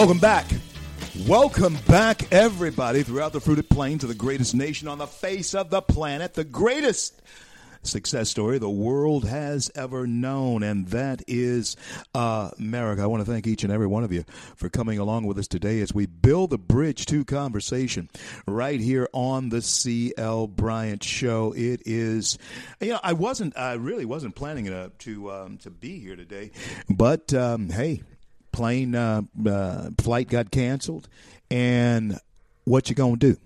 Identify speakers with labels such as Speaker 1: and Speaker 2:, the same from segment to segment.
Speaker 1: Welcome back. Welcome back, everybody, throughout the fruited plains of the greatest nation on the face of the planet, the greatest success story the world has ever known, and that is America. I want to thank each and every one of you for coming along with us today as we build the bridge to conversation right here on the C.L. Bryant Show. It is, you know, I wasn't, I really wasn't planning to to, um, to be here today, but um, hey plane uh, uh, flight got canceled, and what you gonna do?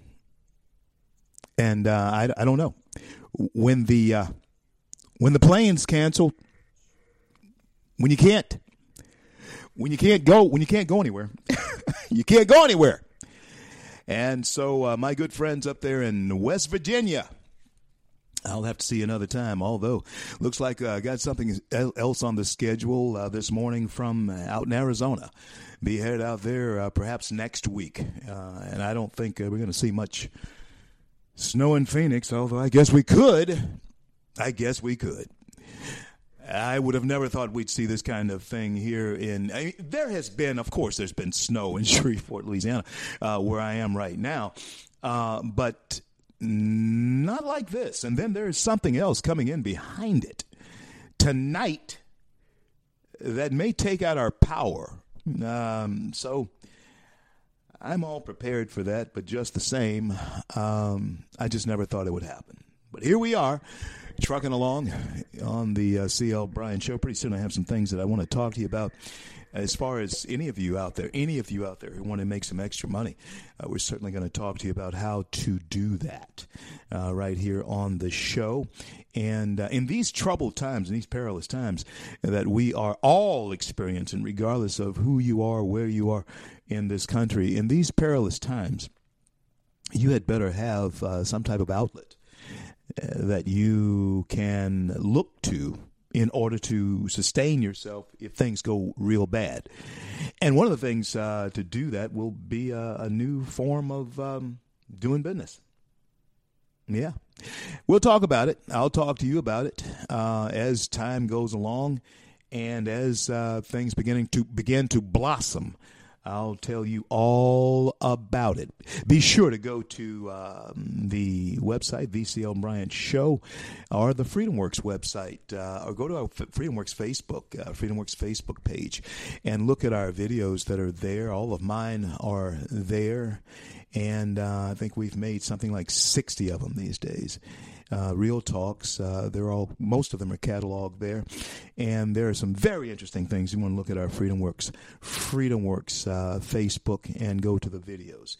Speaker 1: And uh, I, I don't know when the uh, when the plane's canceled, when you can't when you can't go when you can't go anywhere, you can't go anywhere. And so, uh, my good friends up there in West Virginia I'll have to see another time. Although, looks like I uh, got something else on the schedule uh, this morning from uh, out in Arizona. Be headed out there uh, perhaps next week, uh, and I don't think uh, we're going to see much snow in Phoenix. Although I guess we could. I guess we could. I would have never thought we'd see this kind of thing here in. I mean, there has been, of course, there's been snow in Shreveport, Louisiana, where I am right now, but not like this. And then there's something else coming in behind it tonight that may take out our power. Um, so I'm all prepared for that, but just the same, um, I just never thought it would happen. But here we are, trucking along on the uh, CL Bryant Show. Pretty soon I have some things that I want to talk to you about as far as any of you out there, any of you out there who want to make some extra money, uh, we're certainly going to talk to you about how to do that uh, right here on the show. And uh, in these troubled times, in these perilous times that we are all experiencing, regardless of who you are, where you are in this country, in these perilous times, you had better have uh, some type of outlet uh, that you can look to in order to sustain yourself if things go real bad. And one of the things uh, to do that will be a, a new form of um, doing business. Yeah. We'll talk about it. I'll talk to you about it uh, as time goes along and as uh, things beginning to begin to blossom I'll tell you all about it. Be sure to go to um, the website, VCL Bryant Show, or the FreedomWorks website, uh, or go to our FreedomWorks Facebook, uh, FreedomWorks Facebook page, and look at our videos that are there. All of mine are there, and uh, I think we've made something like 60 of them these days uh, Real Talks. Uh, they're all most of them are cataloged there, and there are some very interesting things. You want to look at our FreedomWorks FreedomWorks uh, Facebook and go to the videos.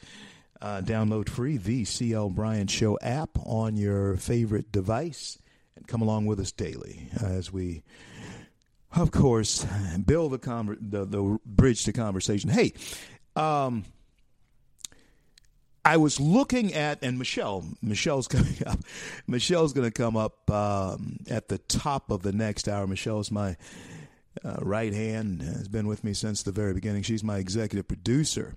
Speaker 1: Uh, download free the CL Bryant Show app on your favorite device, and come along with us daily as we of course, build the, conver- the, the bridge to conversation. Hey, um, I was looking at, and Michelle, Michelle's coming up. Michelle's going to come up um, at the top of the next hour. Michelle's my uh, right hand, has been with me since the very beginning. She's my executive producer,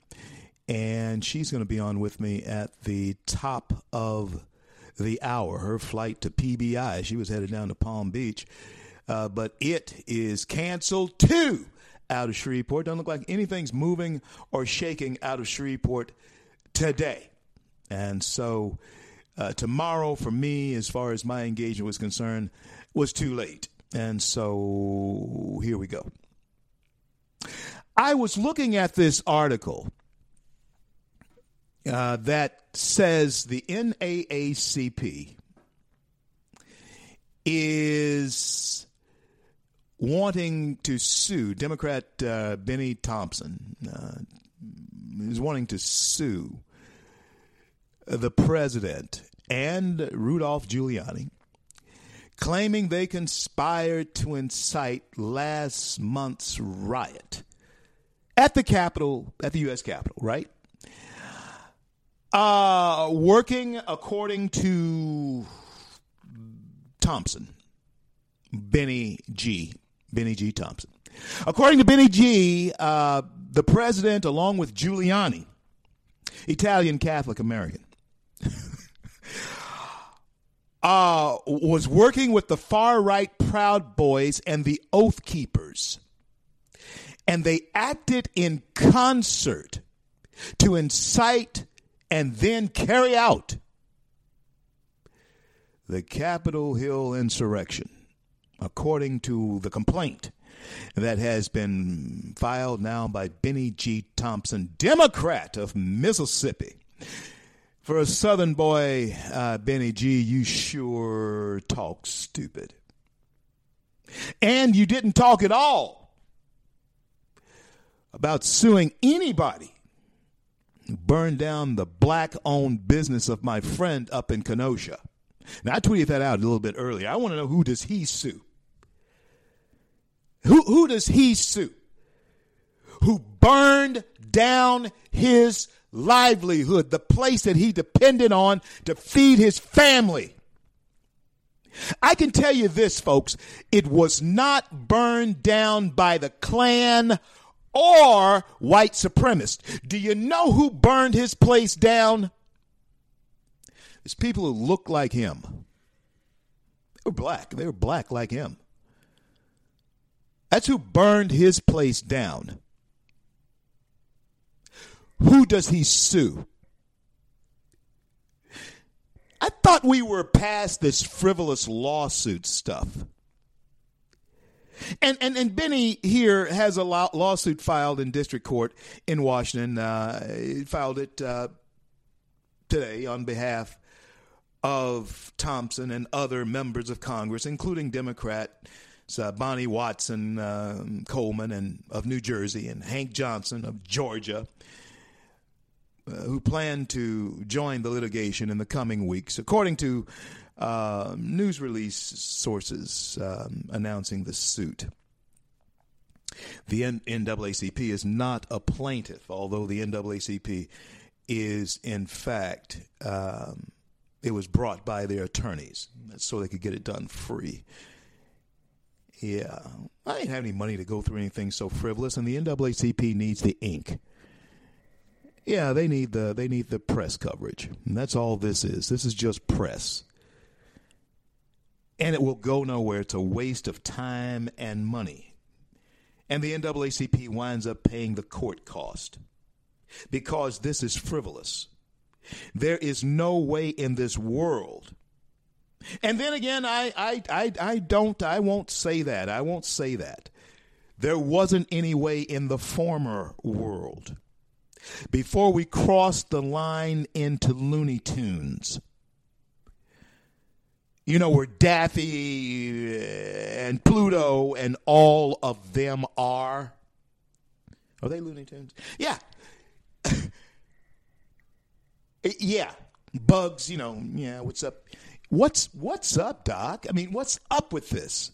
Speaker 1: and she's going to be on with me at the top of the hour. Her flight to PBI, she was headed down to Palm Beach, uh, but it is canceled too out of Shreveport. Don't look like anything's moving or shaking out of Shreveport today. And so uh, tomorrow, for me, as far as my engagement was concerned, was too late. And so here we go. I was looking at this article uh, that says the NAACP is wanting to sue Democrat uh, Bennie Thompson, uh, is wanting to sue the president and Rudolph Giuliani, claiming they conspired to incite last month's riot at the Capitol, at the U.S. Capitol, right? Uh, working according to Thompson, Bennie G. Bennie G. Thompson. According to Bennie G., uh, the president, along with Giuliani, Italian Catholic American, uh, was working with the far right Proud Boys and the Oath Keepers. And they acted in concert to incite and then carry out the Capitol Hill insurrection, according to the complaint that has been filed now by Bennie G. Thompson, Democrat of Mississippi. For a Southern boy, uh, Bennie G., you sure talk stupid. And you didn't talk at all about suing anybody burned down the black owned business of my friend up in Kenosha. Now, I tweeted that out a little bit earlier. I want to know who does he sue? Who, who does he sue? Who burned down his livelihood, the place that he depended on to feed his family. I can tell you this, folks, it was not burned down by the Klan or white supremacists. Do you know who burned his place down? It's people who look like him. They were black. They were black like him. That's who burned his place down. Who does he sue? I thought we were past this frivolous lawsuit stuff. And, and, and Bennie here has a lawsuit filed in district court in Washington. Uh, filed it uh, today on behalf of Thompson and other members of Congress, including Democrat uh, Bonnie Watson uh, Coleman and of New Jersey and Hank Johnson of Georgia who plan to join the litigation in the coming weeks, according to uh, news release sources um, announcing the suit. The NAACP is not a plaintiff, although the NAACP is, in fact, um, it was brought by their attorneys so they could get it done free. Yeah, I didn't have any money to go through anything so frivolous, and the NAACP needs the ink. Yeah, they need the they need the press coverage. And that's all this is. This is just press. And it will go nowhere. It's a waste of time and money. And the NAACP winds up paying the court cost because this is frivolous. There is no way in this world. And then again, I, I, I, I don't, I won't say that. I won't say that. There wasn't any way in the former world before we cross the line into Looney Tunes. You know, where Daffy and Pluto and all of them are. Are they Looney Tunes? Yeah. yeah. Bugs, you know, yeah, what's up? What's what's up, Doc? I mean, what's up with this?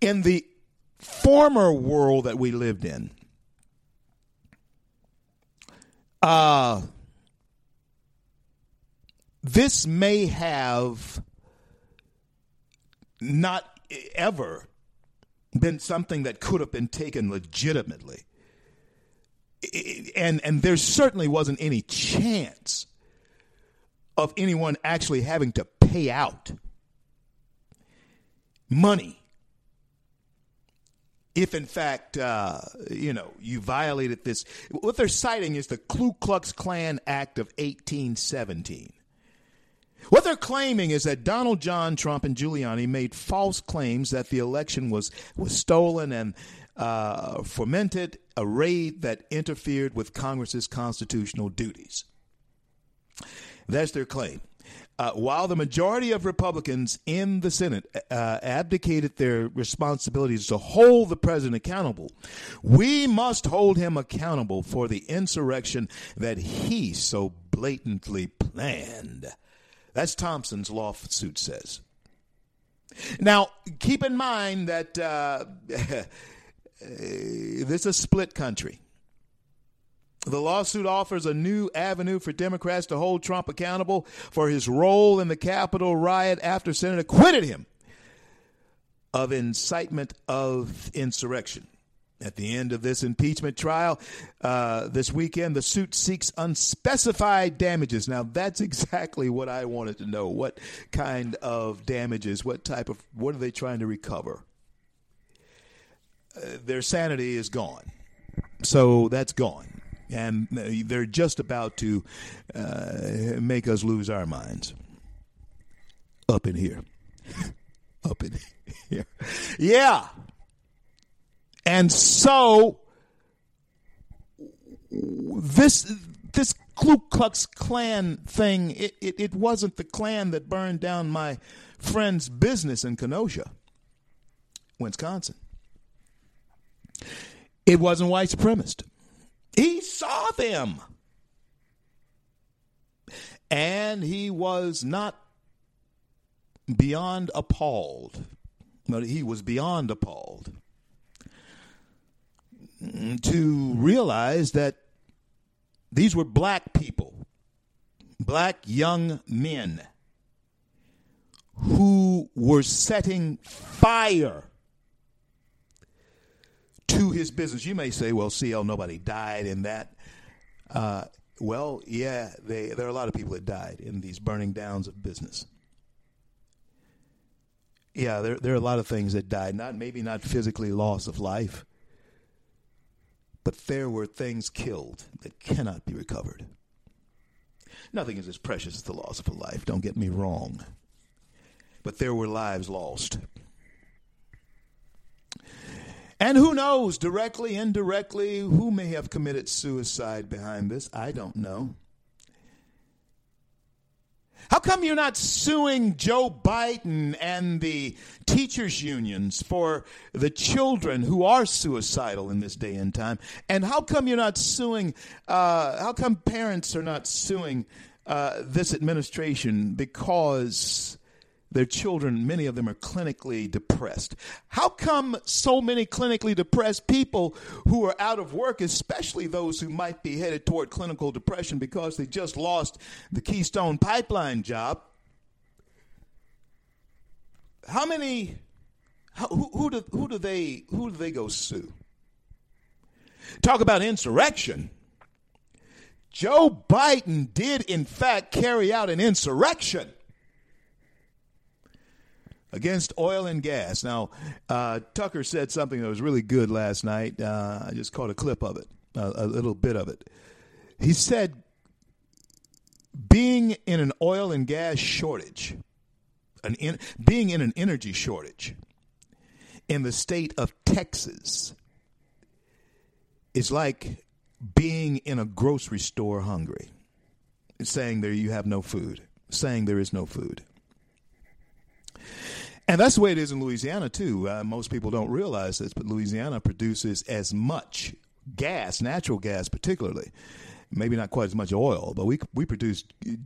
Speaker 1: In the former world that we lived in, uh, this may have not ever been something that could have been taken legitimately. And and there certainly wasn't any chance of anyone actually having to pay out money if in fact uh, you know you violated this what they're citing is the ku klux klan act of 1817 what they're claiming is that Donald John Trump and Giuliani made false claims that the election was was stolen and uh, fomented a raid that interfered with Congress's constitutional duties. That's their claim. Uh, while the majority of Republicans in the Senate uh, abdicated their responsibilities to hold the president accountable, we must hold him accountable for the insurrection that he so blatantly planned. That's Thompson's lawsuit says. Now, keep in mind that uh, this is a split country. The lawsuit offers a new avenue for Democrats to hold Trump accountable for his role in the Capitol riot after Senate acquitted him of incitement of insurrection. At the end of this impeachment trial uh, this weekend, the suit seeks unspecified damages. Now, that's exactly what I wanted to know. What kind of damages? What type of, what are they trying to recover? Uh, their sanity is gone. So that's gone and they're just about to uh, make us lose our minds up in here. up in here. Yeah. And so this this Ku Klux Klan thing, it, it, it wasn't the Klan that burned down my friend's business in Kenosha, Wisconsin. It wasn't white supremacist. He saw them. And he was not beyond appalled. But he was beyond appalled to realize that these were black people, black young men who were setting fire to his business. You may say, well, CL, nobody died in that. Uh, well, yeah, they, there are a lot of people that died in these burning downs of business. Yeah, there, there are a lot of things that died. Not maybe not physically loss of life, but there were things killed that cannot be recovered. Nothing is as precious as the loss of a life. Don't get me wrong, but there were lives lost. And who knows, directly, indirectly, who may have committed suicide behind this? I don't know. How come you're not suing Joe Biden and the teachers' unions for the children who are suicidal in this day and time? And how come you're not suing, uh, how come parents are not suing uh, this administration because their children, many of them are clinically depressed. How come so many clinically depressed people who are out of work, especially those who might be headed toward clinical depression because they just lost the Keystone Pipeline job? How many, how, who, who, do, who, do they, who do they go sue? Talk about insurrection. Joe Biden did, in fact, carry out an insurrection against oil and gas. Now, uh, Tucker said something that was really good last night. Uh, I just caught a clip of it, uh, a little bit of it. He said, being in an oil and gas shortage, an in, being in an energy shortage in the state of Texas is like being in a grocery store hungry, saying there you have no food, saying there is no food. And that's the way it is in Louisiana, too. Uh, most people don't realize this, but Louisiana produces as much gas, natural gas particularly, maybe not quite as much oil, but we, we produce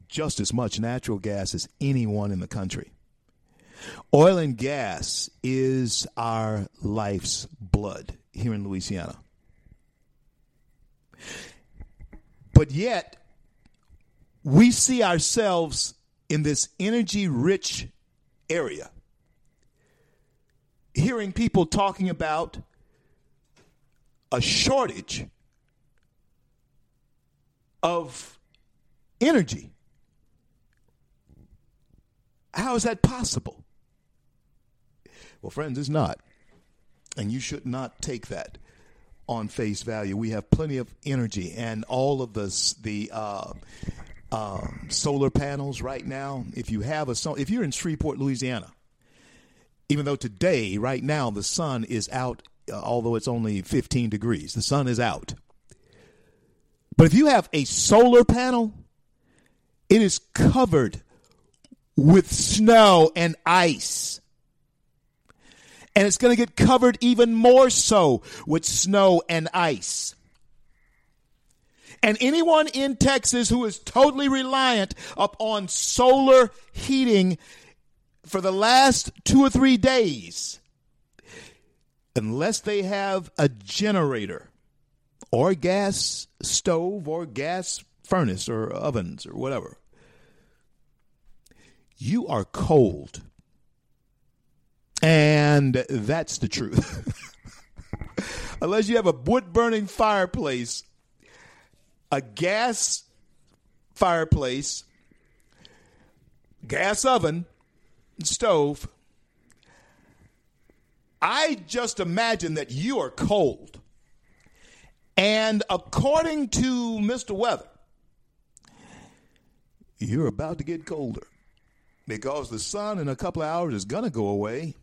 Speaker 1: just as much natural gas as anyone in the country. Oil and gas is our life's blood here in Louisiana. But yet, we see ourselves in this energy rich area hearing people talking about a shortage of energy. How is that possible? Well, friends, it's not. And you should not take that on face value. We have plenty of energy, and all of the the uh, uh, solar panels right now. If you have a if you're in Shreveport, Louisiana, even though today, right now, the sun is out, uh, although it's only 15 degrees, the sun is out. But if you have a solar panel, it is covered with snow and ice. And it's going to get covered even more so with snow and ice. And anyone in Texas who is totally reliant upon solar heating for the last two or three days, unless they have a generator or gas stove or gas furnace or ovens or whatever, you are cold. And that's the truth. Unless you have a wood burning fireplace, a gas fireplace, gas oven, stove, I just imagine that you are cold. And according to Mr. Weather, you're about to get colder because the sun in a couple of hours is going to go away.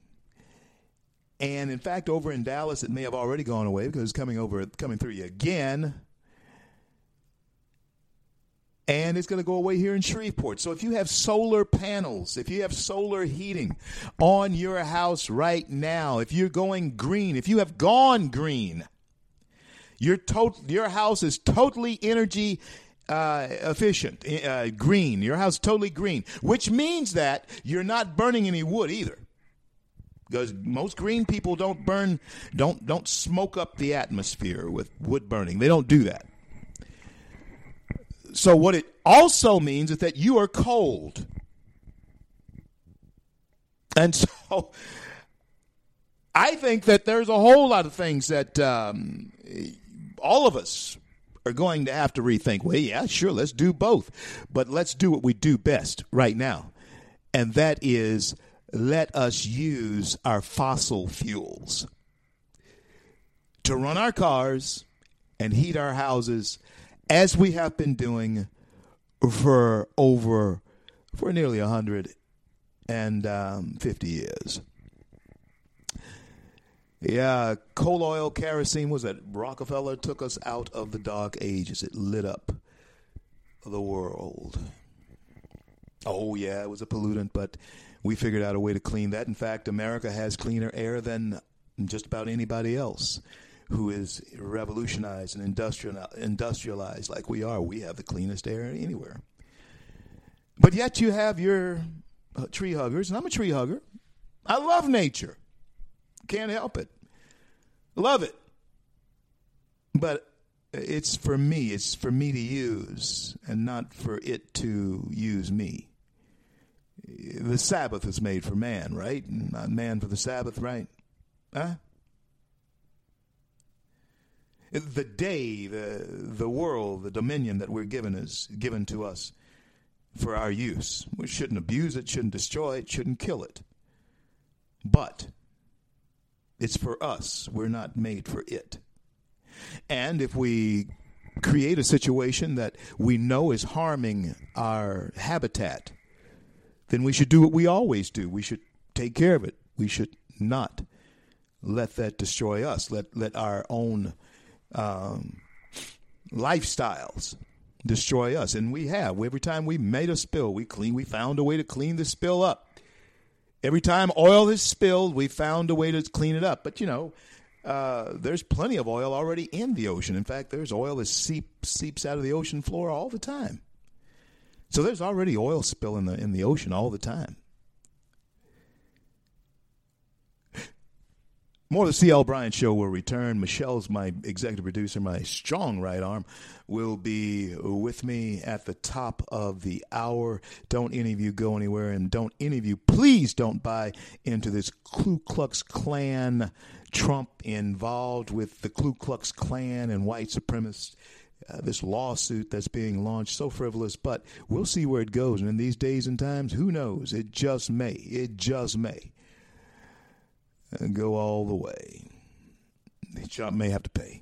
Speaker 1: And in fact, over in Dallas, it may have already gone away because it's coming over, coming through you again. And it's going to go away here in Shreveport. So if you have solar panels, if you have solar heating on your house right now, if you're going green, if you have gone green, your to- your house is totally energy uh, efficient, uh, green. Your house totally green, which means that you're not burning any wood either. Because most green people don't burn, don't don't smoke up the atmosphere with wood burning. They don't do that. So what it also means is that you are cold, and so I think that there's a whole lot of things that um, all of us are going to have to rethink. Well, yeah, sure, let's do both, but let's do what we do best right now, and that is let us use our fossil fuels to run our cars and heat our houses as we have been doing for over for nearly 150 um, years. Yeah, coal oil, kerosene was that Rockefeller took us out of the dark ages. It lit up the world. Oh, yeah, it was a pollutant, but we figured out a way to clean that. In fact, America has cleaner air than just about anybody else who is revolutionized and industrial, industrialized like we are. We have the cleanest air anywhere. But yet you have your uh, tree huggers, and I'm a tree hugger. I love nature. Can't help it. Love it. But it's for me. It's for me to use and not for it to use me. The Sabbath is made for man, right? Not man for the Sabbath, right? Huh? The day, the the world, the dominion that we're given is given to us for our use. We shouldn't abuse it, shouldn't destroy it, shouldn't kill it. But it's for us. We're not made for it. And if we create a situation that we know is harming our habitat, then we should do what we always do. We should take care of it. We should not let that destroy us. Let let our own um, lifestyles destroy us, and we have. Every time we made a spill, we clean. We found a way to clean the spill up. Every time oil is spilled, we found a way to clean it up. But you know, uh, there's plenty of oil already in the ocean. In fact, there's oil that seep, seeps out of the ocean floor all the time. So there's already oil spill in the in the ocean all the time. More of the C.L. Bryant Show will return. Michelle's my executive producer, my strong right arm, will be with me at the top of the hour. Don't any of you go anywhere, and don't any of you, please don't buy into this Ku Klux Klan Trump involved with the Ku Klux Klan and white supremacists. Uh, this lawsuit that's being launched, so frivolous, but we'll see where it goes. And in these days and times, who knows? It just may. It just may go all the way. The shop may have to pay.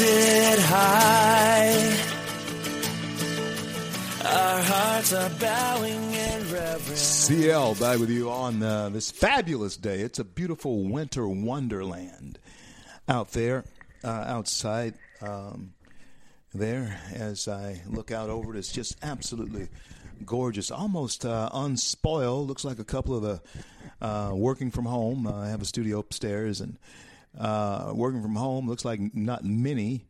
Speaker 2: Lifted high. Our hearts are bowing in reverence.
Speaker 1: CL back with you on uh, this fabulous day. It's a beautiful winter wonderland out there, uh, outside um, there. As I look out over it, it's just absolutely gorgeous, almost uh, unspoiled. Looks like a couple of the uh, working from home. I have a studio upstairs, and uh, working from home looks like not many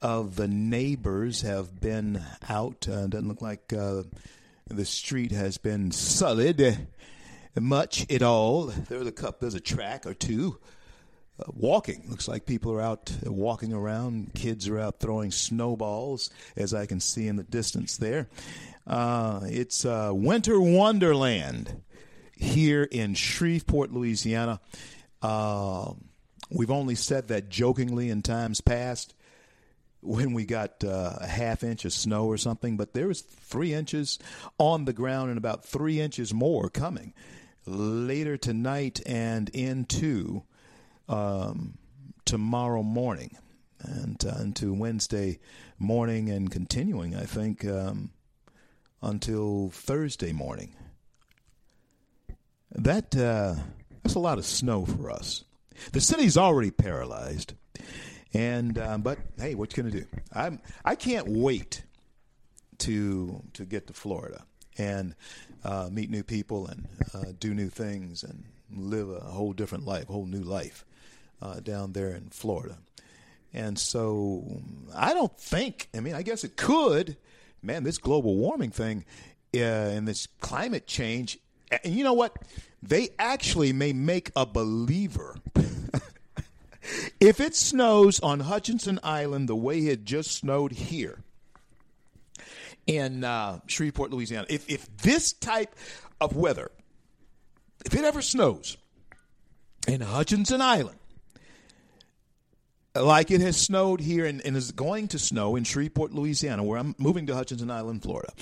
Speaker 1: of the neighbors have been out. Uh, doesn't look like uh, the street has been sullied much at all. There's a cup. There's a track or two. Uh, walking looks like people are out walking around. Kids are out throwing snowballs, as I can see in the distance there. Uh, it's uh, winter wonderland here in Shreveport, Louisiana. Uh, we've only said that jokingly in times past when we got uh, a half inch of snow or something, but there was three inches on the ground and about three inches more coming later tonight and into um, tomorrow morning and uh, into Wednesday morning and continuing, I think, um, until Thursday morning. That uh, that's a lot of snow for us. The city's already paralyzed. And um, but hey, what you gonna do? I'm I can't wait to to get to Florida and uh, meet new people and uh, do new things and live a whole different life, a whole new life uh, down there in Florida. And so I don't think. I mean, I guess it could. Man, this global warming thing uh, and this climate change. And you know what? They actually may make a believer if it snows on Hutchinson Island the way it just snowed here in uh, Shreveport, Louisiana, if, if this type of weather, if it ever snows in Hutchinson Island, like it has snowed here and, and is going to snow in Shreveport, Louisiana, where I'm moving to Hutchinson Island, Florida.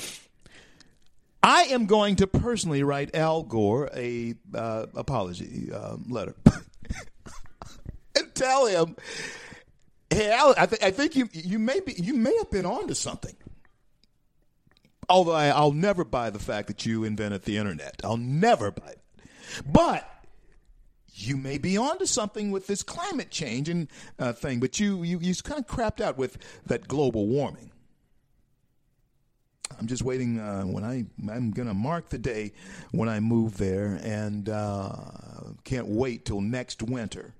Speaker 1: I am going to personally write Al Gore a uh, apology uh, letter and tell him, "Hey, Al, I, th- I think you you may be you may have been onto something." Although I, I'll never buy the fact that you invented the internet, I'll never buy it. But you may be onto something with this climate change and uh, thing. But you you you kind of crapped out with that global warming. I'm just waiting uh, when I I'm gonna mark the day when I move there, and uh, can't wait till next winter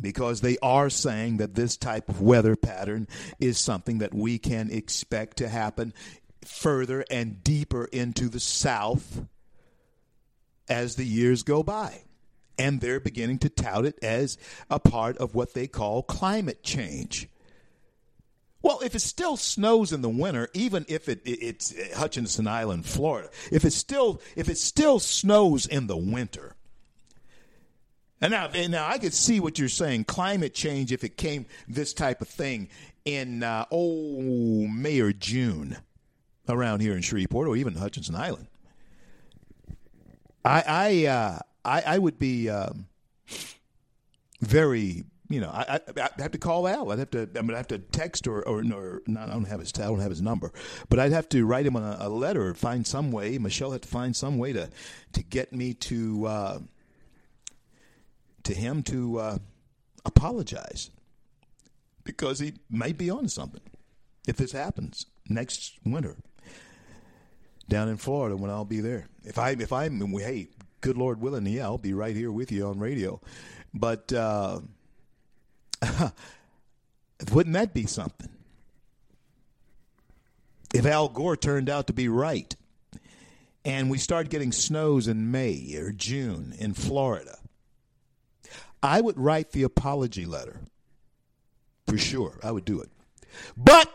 Speaker 1: because they are saying that this type of weather pattern is something that we can expect to happen further and deeper into the south as the years go by. And they're beginning to tout it as a part of what they call climate change. Well, if it still snows in the winter, even if it, it, it's Hutchinson Island, Florida, if it still if it still snows in the winter, and now and now I could see what you're saying. Climate change, if it came this type of thing in uh, oh May or June, around here in Shreveport or even Hutchinson Island, I I uh, I, I would be um, very you know, I, I, I have to call Al. I'd have to. I mean, I have to text or or, or not, I don't have his. I don't have his number, but I'd have to write him a, a letter or find some way. Michelle had to find some way to to get me to uh, to him to uh, apologize because he might be on something if this happens next winter down in Florida when I'll be there. If I if I'm hey, good Lord willing, yeah, I'll be right here with you on radio, but. Uh, Wouldn't that be something? If Al Gore turned out to be right and we start getting snows in May or June in Florida, I would write the apology letter. For sure. I would do it. But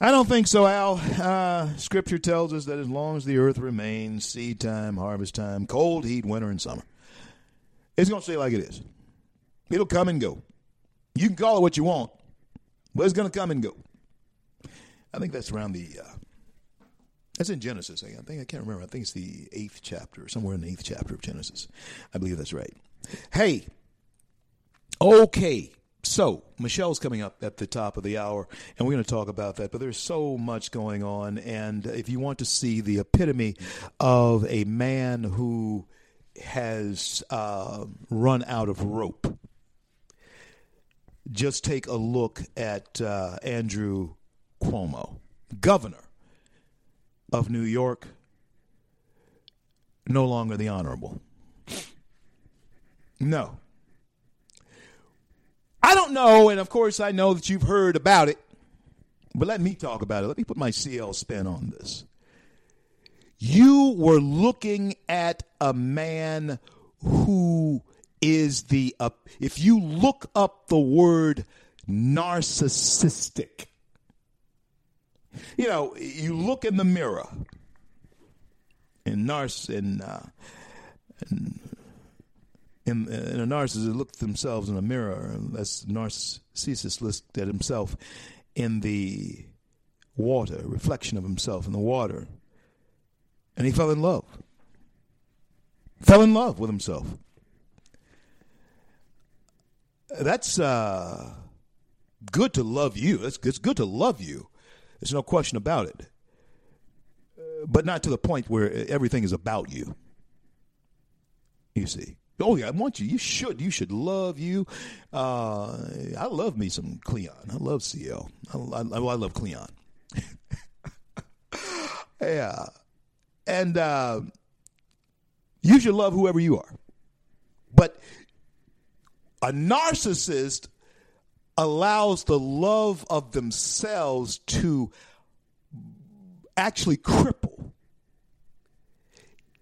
Speaker 1: I don't think so, Al. Uh, scripture tells us that as long as the earth remains, seed time, harvest time, cold, heat, winter, and summer, it's going to stay like it is. It'll come and go. You can call it what you want, but it's going to come and go. I think that's around the. Uh, that's in Genesis. I think I can't remember. I think it's the eighth chapter, somewhere in the eighth chapter of Genesis. I believe that's right. Hey, okay. So, Michelle's coming up at the top of the hour, and we're going to talk about that. But there's so much going on. And if you want to see the epitome of a man who has uh, run out of rope, just take a look at uh, Andrew Cuomo, governor of New York, no longer the honorable. No. I don't know, and of course I know that you've heard about it, but let me talk about it. Let me put my CL spin on this. You were looking at a man who is the, uh, if you look up the word narcissistic, you know, you look in the mirror, and narciss, and, uh, and in, in a narcissist look at themselves in a mirror. That's narcissist looked at himself in the water, reflection of himself in the water, and he fell in love. Fell in love with himself. That's uh, good to love you. It's, it's good to love you. There's no question about it. But not to the point where everything is about you. You see. Oh yeah, I want you. You should. You should love you. Uh, I love me some Cleon. I love CL. I, I, I love Cleon. yeah, and uh, you should love whoever you are. But a narcissist allows the love of themselves to actually cripple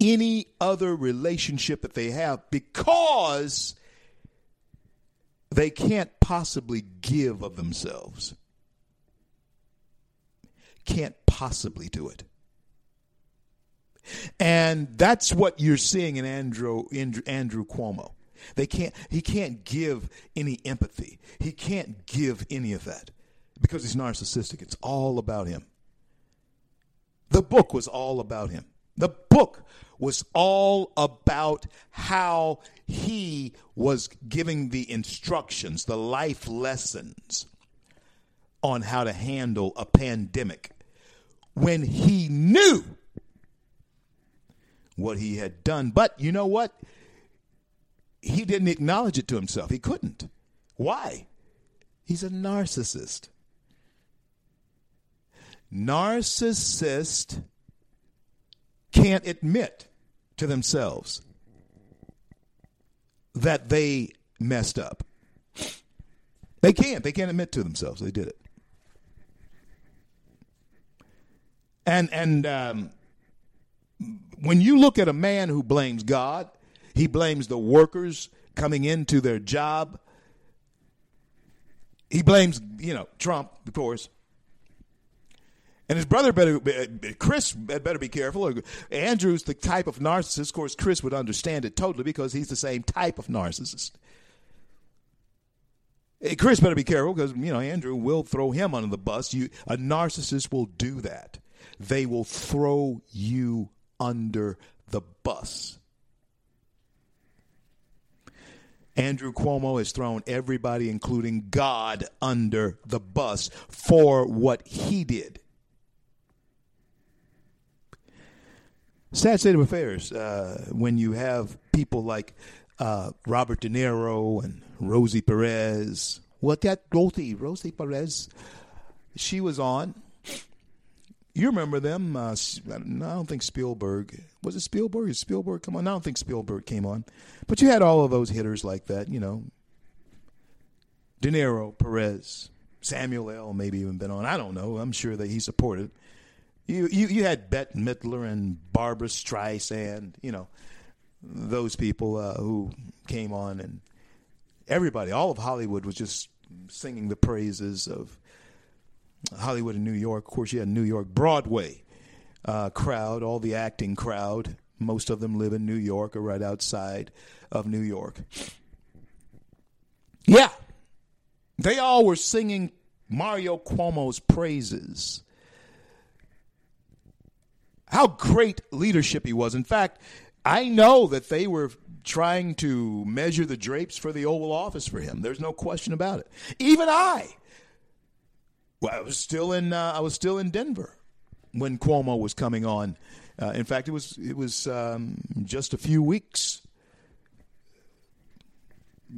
Speaker 1: any other relationship that they have because they can't possibly give of themselves. Can't possibly do it. And that's what you're seeing in Andrew, Andrew Cuomo. They can't he can't give any empathy. He can't give any of that because he's narcissistic. It's all about him. The book was all about him. The book was all about how he was giving the instructions, the life lessons on how to handle a pandemic when he knew what he had done. But you know what? He didn't acknowledge it to himself. He couldn't. Why? He's a narcissist. Narcissist can't admit to themselves that they messed up. They can't. They can't admit to themselves they did it. And and um, when you look at a man who blames God, he blames the workers coming into their job. He blames, you know, Trump, of course. And his brother better, uh, Chris had better be careful. Andrew's the type of narcissist. Of course, Chris would understand it totally because he's the same type of narcissist. Chris better be careful because you know Andrew will throw him under the bus. You, a narcissist will do that. They will throw you under the bus. Andrew Cuomo has thrown everybody, including God, under the bus for what he did. sad state of affairs uh, when you have people like uh, Robert De Niro and Rosie Perez. What that Rosie Rosie Perez? She was on. You remember them? Uh, I don't think Spielberg was it Spielberg. Is Spielberg come on? I don't think Spielberg came on, but you had all of those hitters like that. You know, De Niro, Perez, Samuel L. Maybe even been on. I don't know. I'm sure that he supported. You you, you had Bette Midler and Barbra Streisand. You know those people uh, who came on and everybody, all of Hollywood was just singing the praises of Hollywood and New York. Of course, you had New York Broadway uh, crowd, all the acting crowd. Most of them live in New York or right outside of New York. Yeah, they all were singing Mario Cuomo's praises. How great leadership he was. In fact, I know that they were trying to measure the drapes for the Oval Office for him. There's no question about it. Even I, well, I was still in uh, I was still in Denver when Cuomo was coming on. Uh, in fact, it was it was um, just a few weeks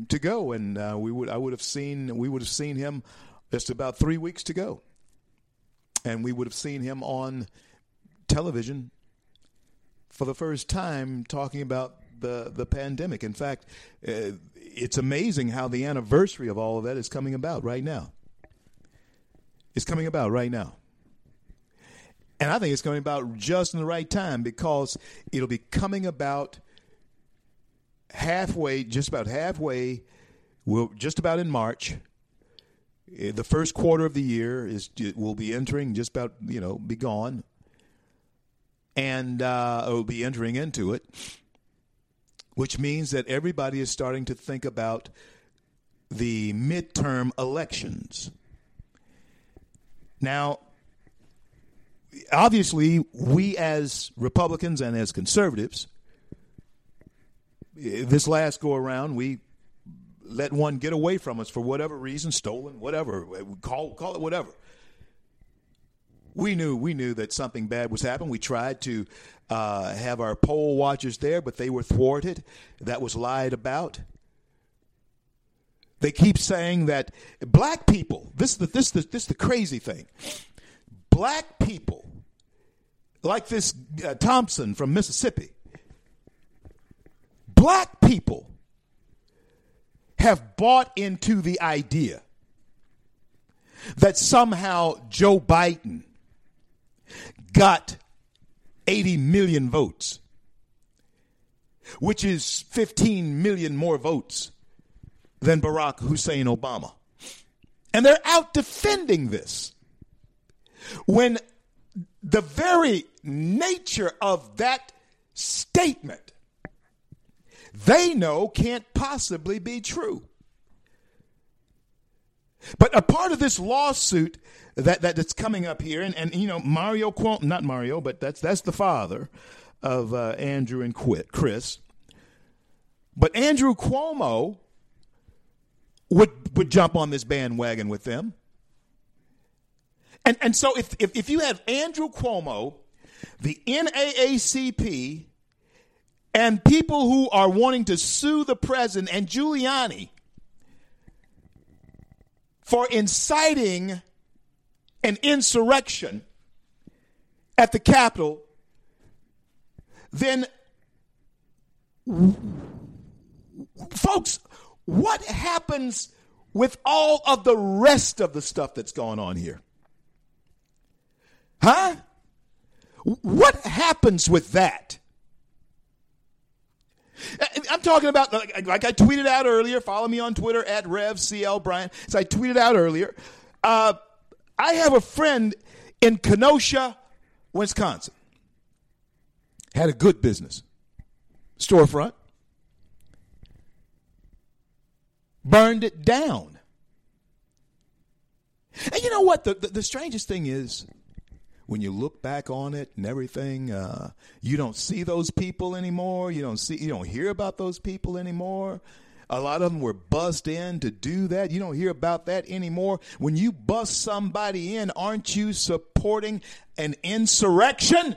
Speaker 1: to go, and uh, we would I would have seen we would have seen him just about three weeks to go, and we would have seen him on television for the first time talking about the the pandemic. In fact, uh, it's amazing how the anniversary of all of that is coming about right now. It's coming about right now. And I think it's coming about just in the right time because it'll be coming about halfway, just about halfway, we'll, just about in March. Uh, The first quarter of the year is will be entering, just about you know, be gone, and uh, will be entering into it, which means that everybody is starting to think about the midterm elections. Now, obviously, we as Republicans and as conservatives, this last go around, we let one get away from us for whatever reason, stolen, whatever, call call it whatever. We knew we knew that something bad was happening. We tried to uh, have our poll watchers there, but they were thwarted. That was lied about. They keep saying that black people. This is the this the, this the crazy thing. Black people, like this uh, Thompson from Mississippi. Black people have bought into the idea that somehow Joe Biden got 80 million votes, which is 15 million more votes than Barack Hussein Obama. And they're out defending this when the very nature of that statement they know can't possibly be true. But a part of this lawsuit that, that that's coming up here, and, and you know, Mario Cuomo, not Mario, but that's that's the father of uh, Andrew and Quit, Chris. But Andrew Cuomo would would jump on this bandwagon with them. And and so if if, if you have Andrew Cuomo, the NAACP, and people who are wanting to sue the president and Giuliani for inciting an insurrection at the Capitol, then, folks, what happens with all of the rest of the stuff that's going on here? Huh? What happens with that? I'm talking about, like, like, I tweeted out earlier. Follow me on Twitter at RevCL Bryant. So I tweeted out earlier. Uh, I have a friend in Kenosha, Wisconsin. Had a good business, storefront. Burned it down. And you know what? The, the, the strangest thing is, when you look back on it and everything, uh, you don't see those people anymore. You don't see, you don't hear about those people anymore. A lot of them were bussed in to do that. You don't hear about that anymore. When you bust somebody in, aren't you supporting an insurrection?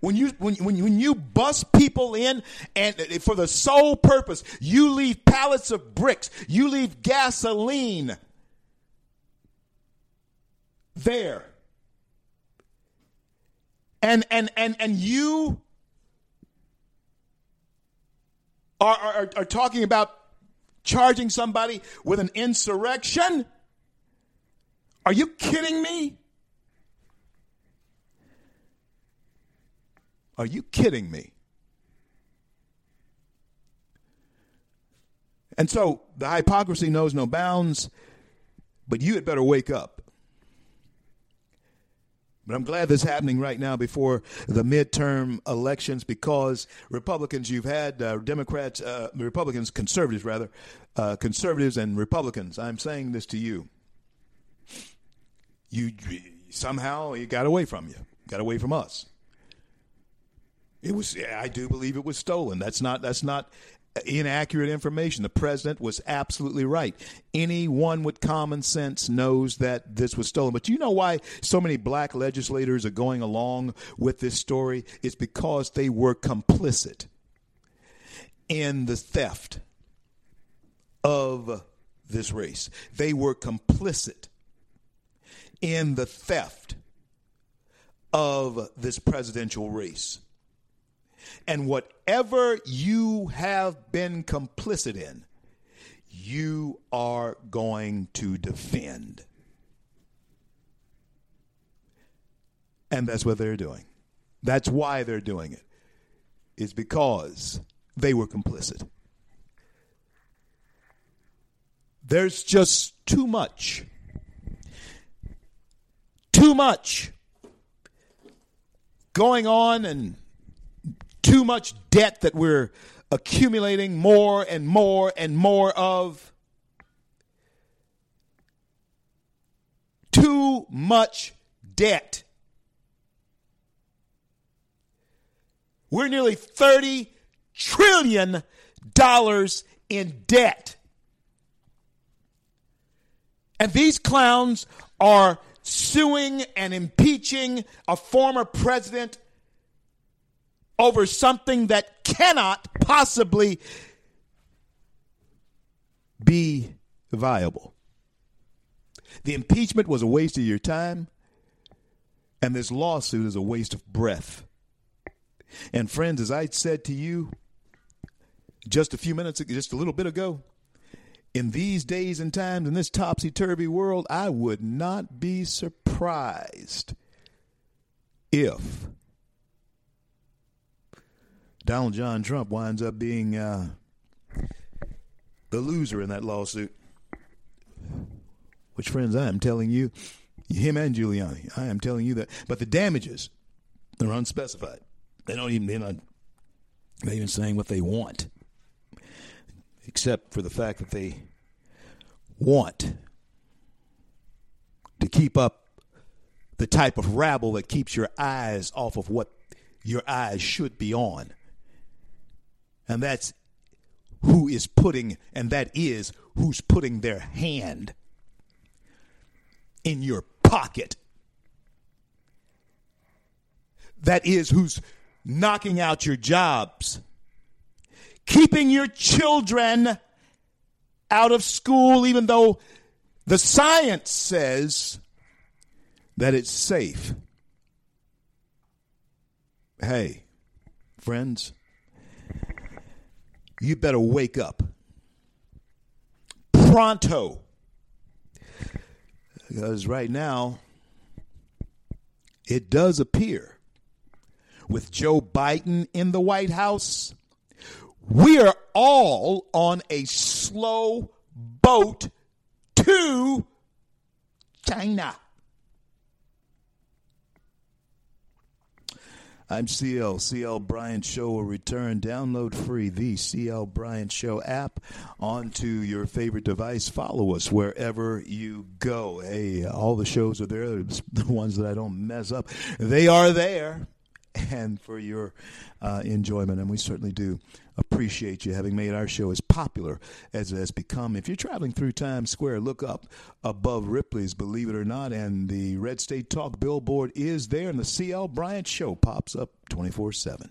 Speaker 1: When you when when when you bust people in and uh, for the sole purpose, you leave pallets of bricks, you leave gasoline there and and and and you are are, are talking about charging somebody with an insurrection? Are you kidding me? Are you kidding me? And so the hypocrisy knows no bounds, but you had better wake up. But I'm glad this is happening right now before the midterm elections because Republicans, you've had uh, Democrats, uh, Republicans, conservatives rather, uh, conservatives and Republicans. I'm saying this to you. You somehow it got away from you, got away from us. It was, I do believe it was stolen. That's not, that's not inaccurate information. The president was absolutely right. Anyone with common sense knows that this was stolen. But do you know why so many black legislators are going along with this story? It's because they were complicit in the theft of this race. They were complicit in the theft of this presidential race. And whatever you have been complicit in, you are going to defend. And that's what they're doing. That's why they're doing it. It's because they were complicit. There's just too much. Too much going on and too much debt that we're accumulating more and more and more of. Too much debt. We're nearly 30 trillion dollars in debt. And these clowns are suing and impeaching a former president over something that cannot possibly be viable. The impeachment was a waste of your time, and this lawsuit is a waste of breath. And friends, as I said to you just a few minutes, just a little bit ago, in these days and times, in this topsy turvy world, I would not be surprised if Donald John Trump winds up being uh, the loser in that lawsuit. Which, friends, I am telling you, him and Giuliani, I am telling you that. But the damages they're unspecified. They don't even they're not they're even saying what they want, except for the fact that they want to keep up the type of rabble that keeps your eyes off of what your eyes should be on and that's who is putting, and that is who's putting their hand in your pocket. That is who's knocking out your jobs, keeping your children out of school, even though the science says that it's safe. Hey, friends you better wake up. Pronto. Because right now, it does appear with Joe Biden in the White House, we are all on a slow boat to China. I'm CL. CL Bryant Show will return. Download free the CL Bryant Show app onto your favorite device. Follow us wherever you go. Hey, all the shows are there. The ones that I don't mess up, they are there and for your uh, enjoyment. And we certainly do appreciate you having made our show as popular as it has become. If you're traveling through Times Square, look up above Ripley's, believe it or not, and the Red State Talk billboard is there, and the CL Bryant Show pops up 24 7.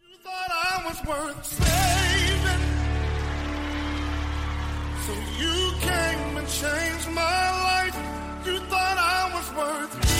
Speaker 2: You thought I was worth saving. So you came and changed my life. You thought I was worth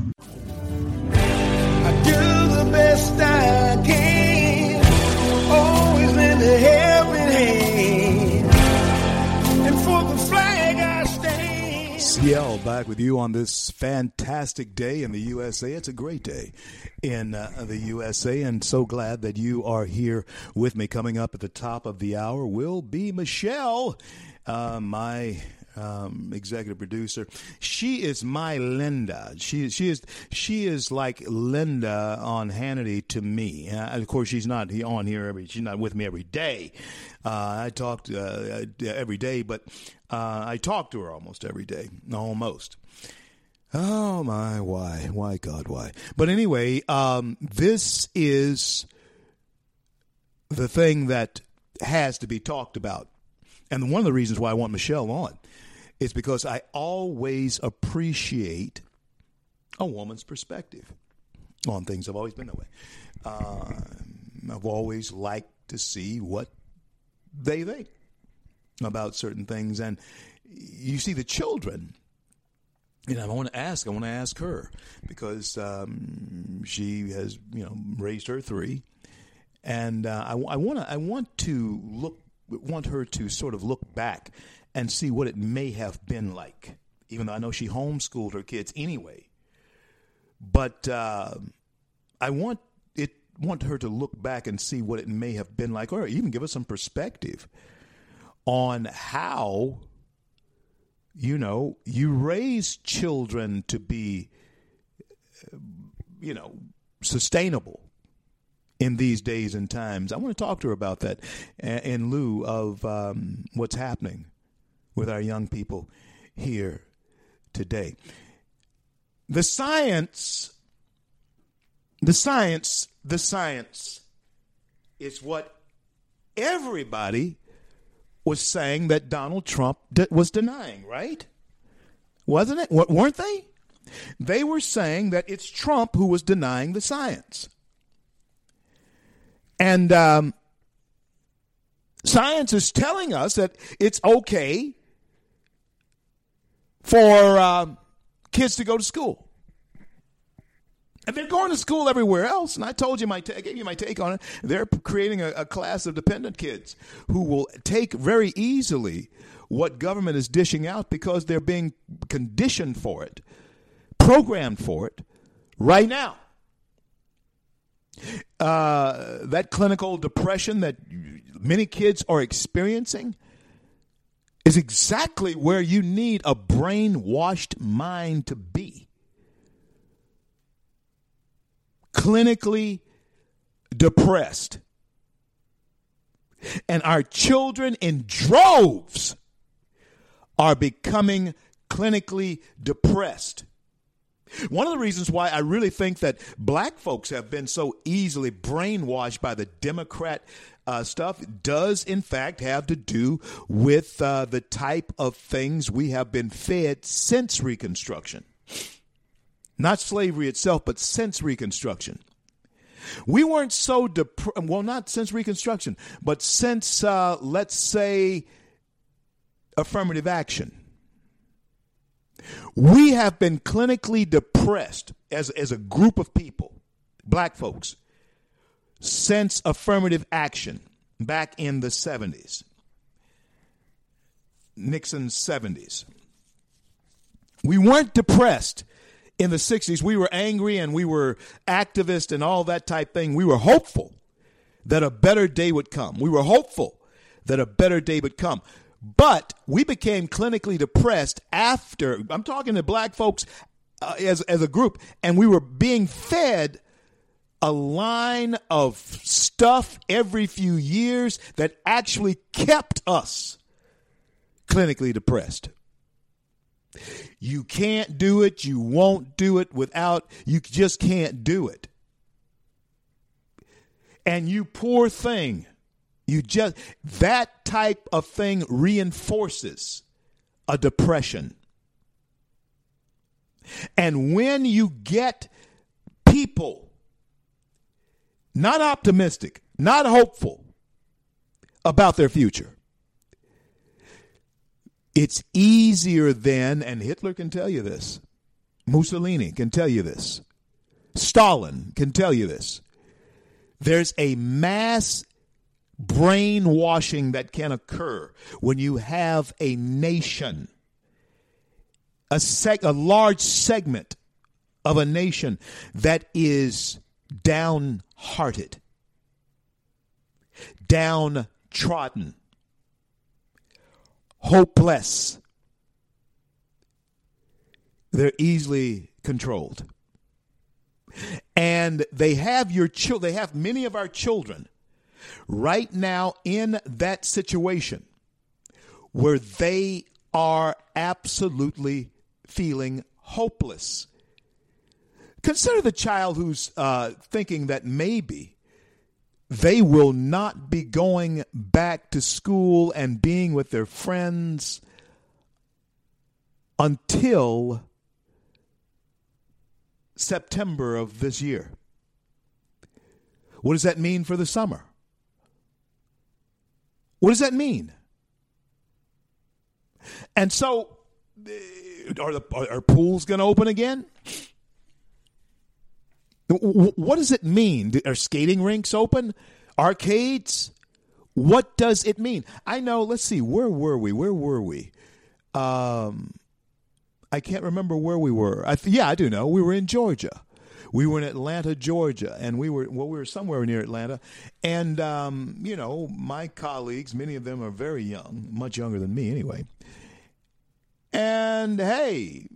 Speaker 1: CL back with you on this fantastic day in the USA. It's a great day in uh, the USA, and so glad that you are here with me. Coming up at the top of the hour will be Michelle, uh, my um, executive producer. She is my Linda. She she is she is like Linda on Hannity to me. Uh, of course, she's not on here every. She's not with me every day. Uh, I talk uh, every day, but uh, I talk to her almost every day. Almost. Oh my, why, why, God, why? But anyway, um, this is the thing that has to be talked about, and one of the reasons why I want Michelle on is because I always appreciate a woman's perspective on things. I've always been that way. Uh, I've always liked to see what they think about certain things, and you see the children and I want to ask. I want to ask her because um, she has, you know, raised her three, and uh, I, I want to. I want to look. Want her to sort of look back and see what it may have been like. Even though I know she homeschooled her kids anyway, but uh, I want it. Want her to look back and see what it may have been like, or even give us some perspective on how you know, you raise children to be, you know, sustainable in these days and times. I want to talk to her about that in lieu of um, what's happening with our young people here today. The science, the science, the science is what everybody was saying that Donald Trump d- was denying, right? Wasn't it? W- weren't they? They were saying that it's Trump who was denying the science. And um, science is telling us that it's okay for um, kids to go to school. And they're going to school everywhere else. And I told you my, t- I gave you my take on it. They're creating a, a class of dependent kids who will take very easily what government is dishing out because they're being conditioned for it, programmed for it right now. Uh, that clinical depression that many kids are experiencing is exactly where you need a brainwashed mind to be. clinically depressed. And our children in droves are becoming clinically depressed. One of the reasons why I really think that black folks have been so easily brainwashed by the Democrat uh, stuff does, in fact, have to do with uh, the type of things we have been fed since Reconstruction not slavery itself, but since Reconstruction. We weren't so depressed, well, not since Reconstruction, but since, uh, let's say, affirmative action. We have been clinically depressed as, as a group of people, black folks, since affirmative action back in the 70s, Nixon's 70s. We weren't depressed in the 60s, we were angry and we were activist and all that type thing. We were hopeful that a better day would come. We were hopeful that a better day would come. But we became clinically depressed after, I'm talking to black folks uh, as, as a group, and we were being fed a line of stuff every few years that actually kept us clinically depressed. You can't do it. You won't do it without, you just can't do it. And you poor thing, you just, that type of thing reinforces a depression. And when you get people not optimistic, not hopeful about their future, it's easier then, and Hitler can tell you this, Mussolini can tell you this, Stalin can tell you this. There's a mass brainwashing that can occur when you have a nation, a, seg- a large segment of a nation that is downhearted, downtrodden, hopeless. They're easily controlled. And they have your children, they have many of our children right now in that situation where they are absolutely feeling hopeless. Consider the child who's uh, thinking that maybe they will not be going back to school and being with their friends until September of this year. What does that mean for the summer? What does that mean? And so, uh, are the are, are pools going to open again? What does it mean? Are skating rinks open? Arcades? What does it mean? I know. Let's see. Where were we? Where were we? Um, I can't remember where we were. I th- yeah, I do know. We were in Georgia. We were in Atlanta, Georgia, and we were well, we were somewhere near Atlanta. And um, you know, my colleagues, many of them are very young, much younger than me, anyway. And hey,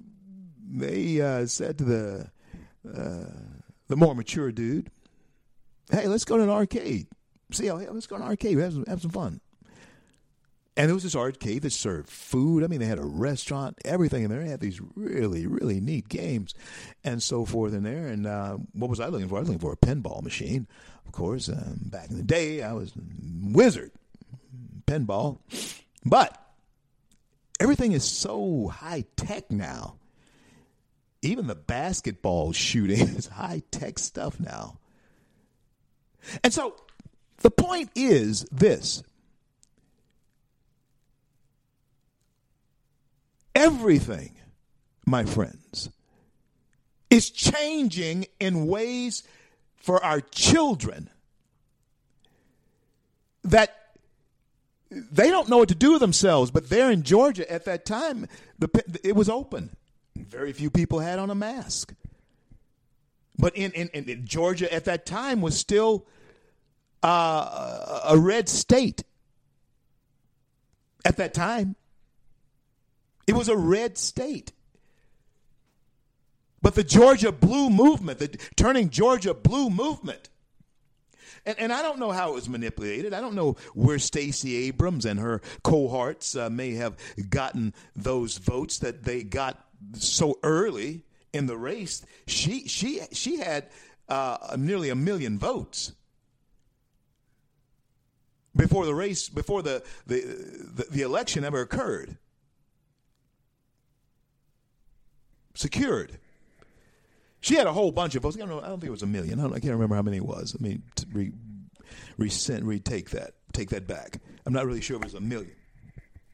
Speaker 1: they uh, said to the uh, the more mature dude, "Hey, let's go to an arcade. See, how, let's go to an arcade. Have some, have some fun." And there was this arcade that served food. I mean, they had a restaurant, everything in there. They had these really, really neat games and so forth in there. And uh, what was I looking for? I was looking for a pinball machine. Of course, um, back in the day, I was wizard pinball. But everything is so high tech now. Even the basketball shooting is high tech stuff now. And so the point is this everything, my friends, is changing in ways for our children that they don't know what to do with themselves. But there in Georgia at that time, the, it was open. Very few people had on a mask. But in, in, in Georgia at that time was still uh, a red state at that time. It was a red state. But the Georgia Blue movement, the turning Georgia Blue movement, and, and I don't know how it was manipulated. I don't know where Stacey Abrams and her cohorts uh, may have gotten those votes that they got so early in the race. She she she had uh, nearly a million votes before the race, before the the, the, the election ever occurred. secured. She had a whole bunch of votes. I don't, know, I don't think it was a million. I, I, can't remember how many it was. I mean, re, resent, retake that, take that back. I'm not really sure if it was a million,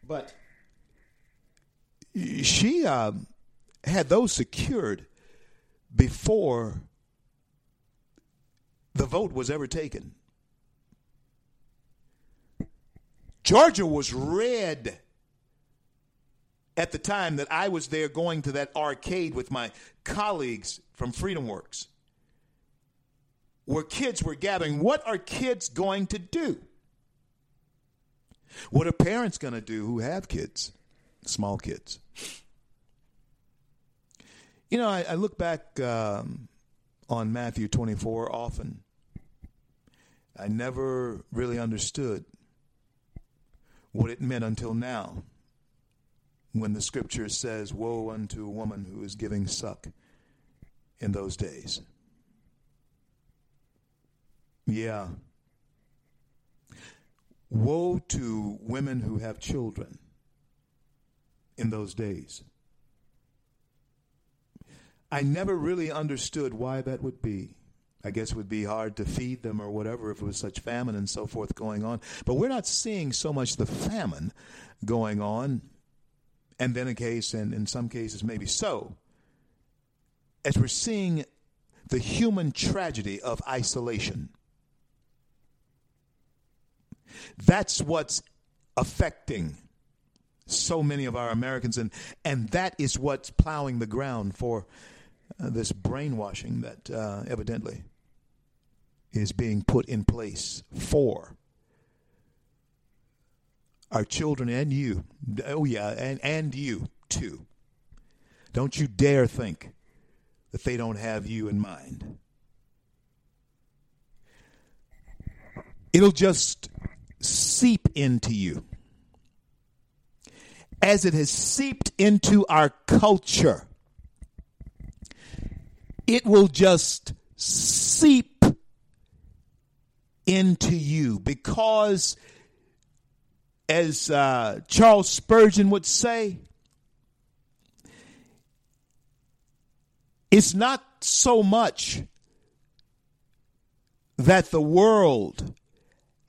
Speaker 1: but she uh, had those secured before the vote was ever taken. Georgia was red at the time that I was there going to that arcade with my colleagues from FreedomWorks, where kids were gathering. What are kids going to do? What are parents going to do who have kids, small kids? You know, I, I look back um, on Matthew 24 often. I never really understood what it meant until now when the scripture says, Woe unto a woman who is giving suck in those days. Yeah. Woe to women who have children in those days. I never really understood why that would be. I guess it would be hard to feed them or whatever if it was such famine and so forth going on. But we're not seeing so much the famine going on, and then a case, and in some cases maybe so, as we're seeing the human tragedy of isolation. That's what's affecting so many of our Americans, and, and that is what's plowing the ground for uh, this brainwashing that uh, evidently is being put in place for our children and you. Oh, yeah, and, and you too. Don't you dare think that they don't have you in mind. It'll just seep into you as it has seeped into our culture. It will just seep into you because, as uh, Charles Spurgeon would say, it's not so much that the world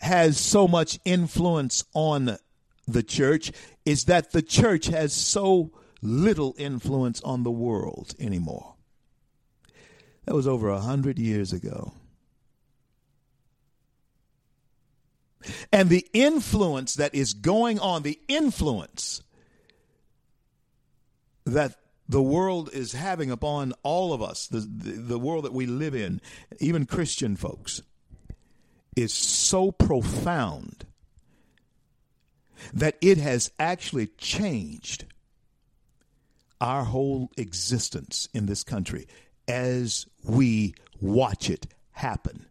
Speaker 1: has so much influence on the church is that the church has so little influence on the world anymore. That was over a hundred years ago. And the influence that is going on, the influence that the world is having upon all of us, the, the, the world that we live in, even Christian folks, is so profound that it has actually changed our whole existence in this country as we watch it happen.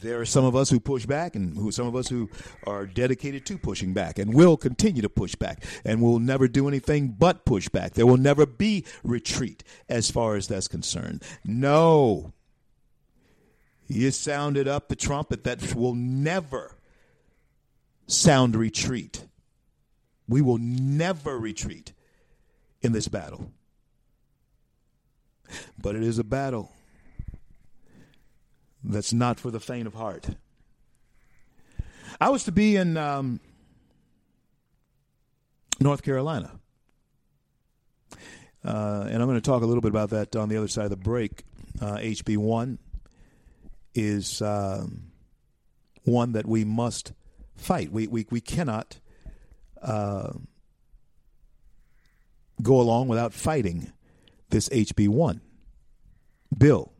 Speaker 1: There are some of us who push back, and who, some of us who are dedicated to pushing back, and will continue to push back, and will never do anything but push back. There will never be retreat as far as that's concerned. No. You sounded up the trumpet that will never sound retreat. We will never retreat in this battle. But it is a battle that's not for the faint of heart. I was to be in um, North Carolina. Uh, and I'm going to talk a little bit about that on the other side of the break. Uh, HB1 is um, one that we must fight. We, we, we cannot uh, go along without fighting this HB1 bill.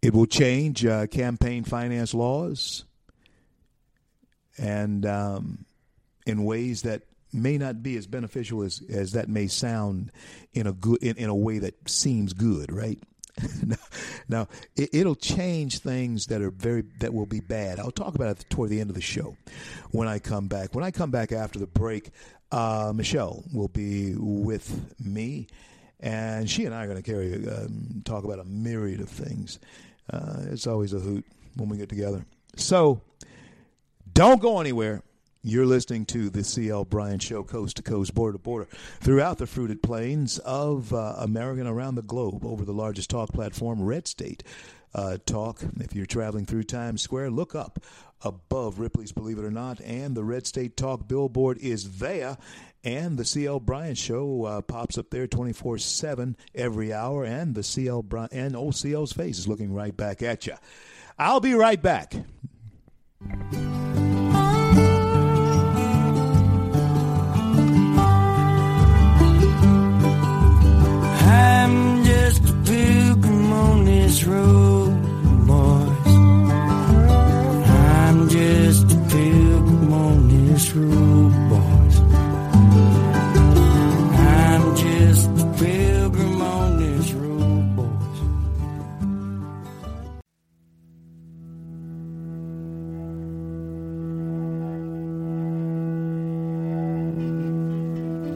Speaker 1: It will change uh, campaign finance laws and um, in ways that may not be as beneficial as, as that may sound in a good in, in a way that seems good, right? now, it, will change things that are very that will be bad. I'll talk about it toward the end of the show when I come back. When I come back after the break, uh, Michelle will be with me, and she and I are going to carry um, talk about a myriad of things. Uh, it's always a hoot when we get together. So, don't go anywhere. You're listening to the C.L. Bryant Show, coast to coast, border to border, throughout the fruited plains of uh, America and around the globe over the largest talk platform, Red State uh, Talk. If you're traveling through Times Square, look up above Ripley's Believe It or Not, and the Red State Talk billboard is there. And the CL Bryant Show uh, pops up there 24 7 every hour, and the CL Bryant and old CL's face is looking right back at you. I'll be right back. I'm just a pilgrim on this road,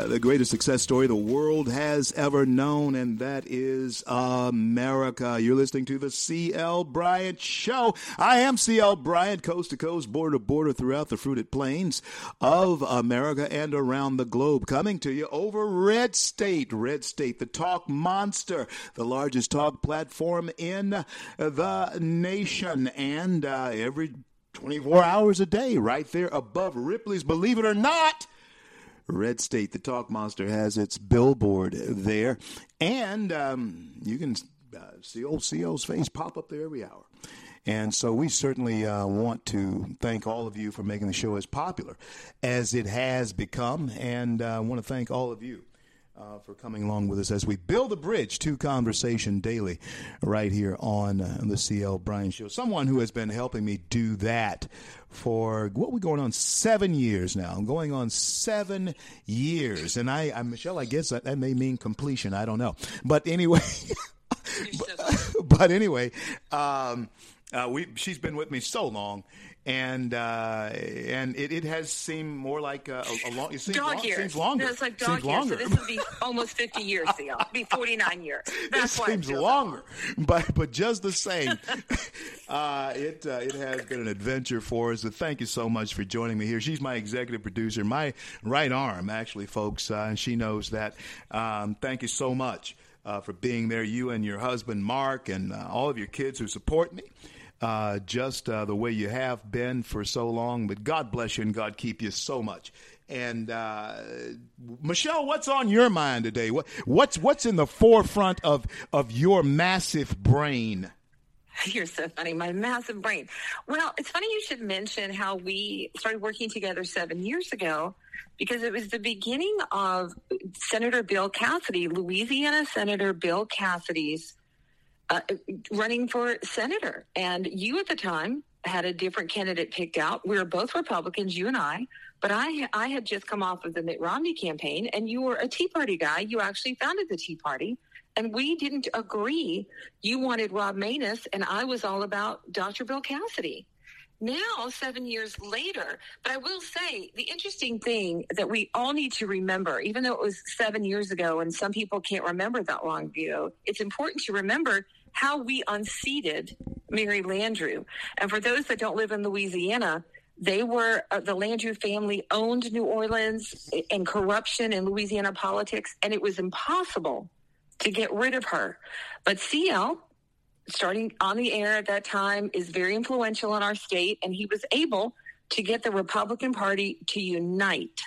Speaker 1: Uh, the greatest success story the world has ever known, and that is America. You're listening to the CL Bryant Show. I am CL Bryant, coast to coast, border to border throughout the fruited plains of America and around the globe. Coming to you over Red State, Red State, the talk monster, the largest talk platform in the nation, and uh, every 24 hours a day, right there above Ripley's, believe it or not. Red State, the Talk Monster, has its billboard there, and um, you can uh, see old CO's face pop up there every hour. And so we certainly uh, want to thank all of you for making the show as popular as it has become, and I uh, want to thank all of you. Uh, for coming along with us as we build a bridge to conversation daily, right here on uh, the CL Bryant Show. Someone who has been helping me do that for what we're going on seven years now. I'm going on seven years, and I, I Michelle, I guess that, that may mean completion. I don't know, but anyway, but, but, anyway, um, uh, we she's been with me so long, and uh, and it, it has seemed more like a, a long. It seems,
Speaker 3: dog
Speaker 1: long,
Speaker 3: years.
Speaker 1: seems longer.
Speaker 3: No, it's like dog
Speaker 1: seems
Speaker 3: years.
Speaker 1: longer.
Speaker 3: So this would be almost fifty years. Theo. It'd be forty nine years. That's
Speaker 1: it
Speaker 3: why
Speaker 1: seems longer, but but just the same, uh, it uh, it has been an adventure for us. So thank you so much for joining me here. She's my executive producer, my right arm, actually, folks, uh, and she knows that. Um, thank you so much. Uh, for being there, you and your husband Mark, and uh, all of your kids who support me uh, just uh, the way you have been for so long. But God bless you and God keep you so much. And uh, Michelle, what's on your mind today? What, what's what's in the forefront of of your massive brain?
Speaker 3: You're so funny. My massive brain. Well, it's funny you should mention how we started working together seven years ago because it was the beginning of Senator Bill Cassidy, Louisiana Senator Bill Cassidy's uh, running for senator. And you at the time had a different candidate picked out. We were both Republicans, you and I, but I I had just come off of the Mitt Romney campaign, and you were a Tea Party guy. You actually founded the Tea Party, and we didn't agree. You wanted Rob Maness, and I was all about Dr. Bill Cassidy. Now, seven years later, but I will say the interesting thing that we all need to remember, even though it was seven years ago and some people can't remember that long ago, it's important to remember how we unseated Mary Landrieu. And for those that don't live in Louisiana, they were uh, the Landrieu family owned New Orleans and corruption in Louisiana politics, and it was impossible to get rid of her. But CL, starting on the air at that time, is very influential in our state, and he was able to get the Republican Party to unite.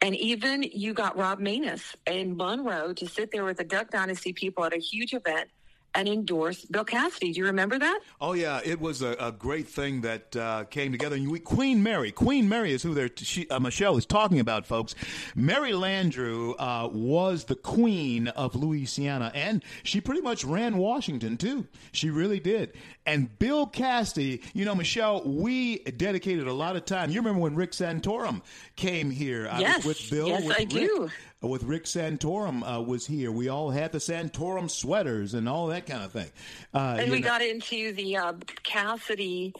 Speaker 3: And even you got Rob Maness in Monroe to sit there with the Duck Dynasty people at a huge event and endorse Bill Cassidy. Do you remember that?
Speaker 1: Oh yeah, it was a, a great thing that uh, came together. And we, Queen Mary, Queen Mary is who they're she, uh, Michelle is talking about, folks. Mary Landrieu uh, was the queen of Louisiana, and she pretty much ran Washington too. She really did. And Bill Cassidy, you know, Michelle, we dedicated a lot of time. You remember when Rick Santorum came here? I
Speaker 3: yes,
Speaker 1: was with Bill.
Speaker 3: yes,
Speaker 1: with
Speaker 3: I
Speaker 1: Rick
Speaker 3: do
Speaker 1: with Rick Santorum uh, was here. We all had the Santorum sweaters and all that kind of thing. Uh,
Speaker 3: and we
Speaker 1: know.
Speaker 3: got into the uh, Cassidy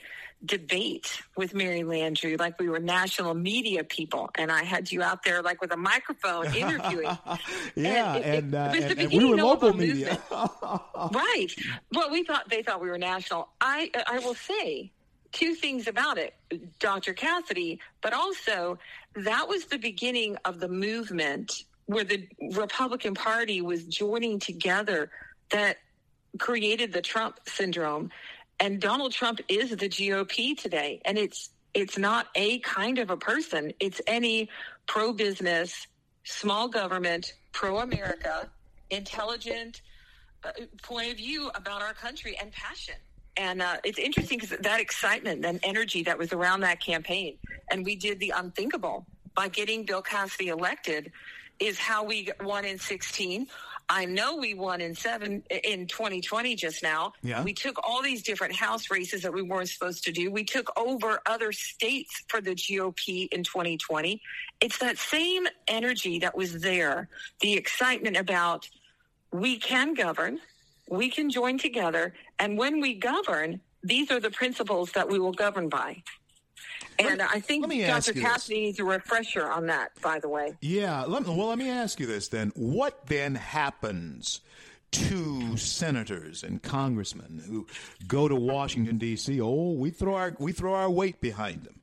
Speaker 3: debate with Mary Landrieu, like we were national media people, and I had you out there like with a microphone interviewing.
Speaker 1: yeah,
Speaker 3: and, it,
Speaker 1: and, uh,
Speaker 3: it
Speaker 1: and, and we were local media,
Speaker 3: right? Well, we thought they thought we were national. I I will say two things about it, Dr. Cassidy, but also that was the beginning of the movement where the Republican Party was joining together that created the Trump syndrome. And Donald Trump is the GOP today. And it's It's not a kind of a person. It's any pro business, small government, pro America, intelligent uh, point of view about our country and passion. And uh, it's interesting because that excitement and energy that was around that campaign, and we did the unthinkable by getting Bill Cassidy elected, is how we won in 16. I know we won in seven in 2020 just now.
Speaker 1: Yeah.
Speaker 3: We took all these different House races that we weren't supposed to do. We took over other states for the GOP in 2020. It's that same energy that was there, the excitement about we can govern, we can join together, and when we govern, these are the principles that we will govern by. And I think
Speaker 1: let me ask
Speaker 3: Dr. Cassidy needs a refresher on that, by the way.
Speaker 1: Yeah. Let, well, let me ask you this then. What then happens to senators and congressmen who go to Washington D.C.? Oh, we throw our we throw our weight behind them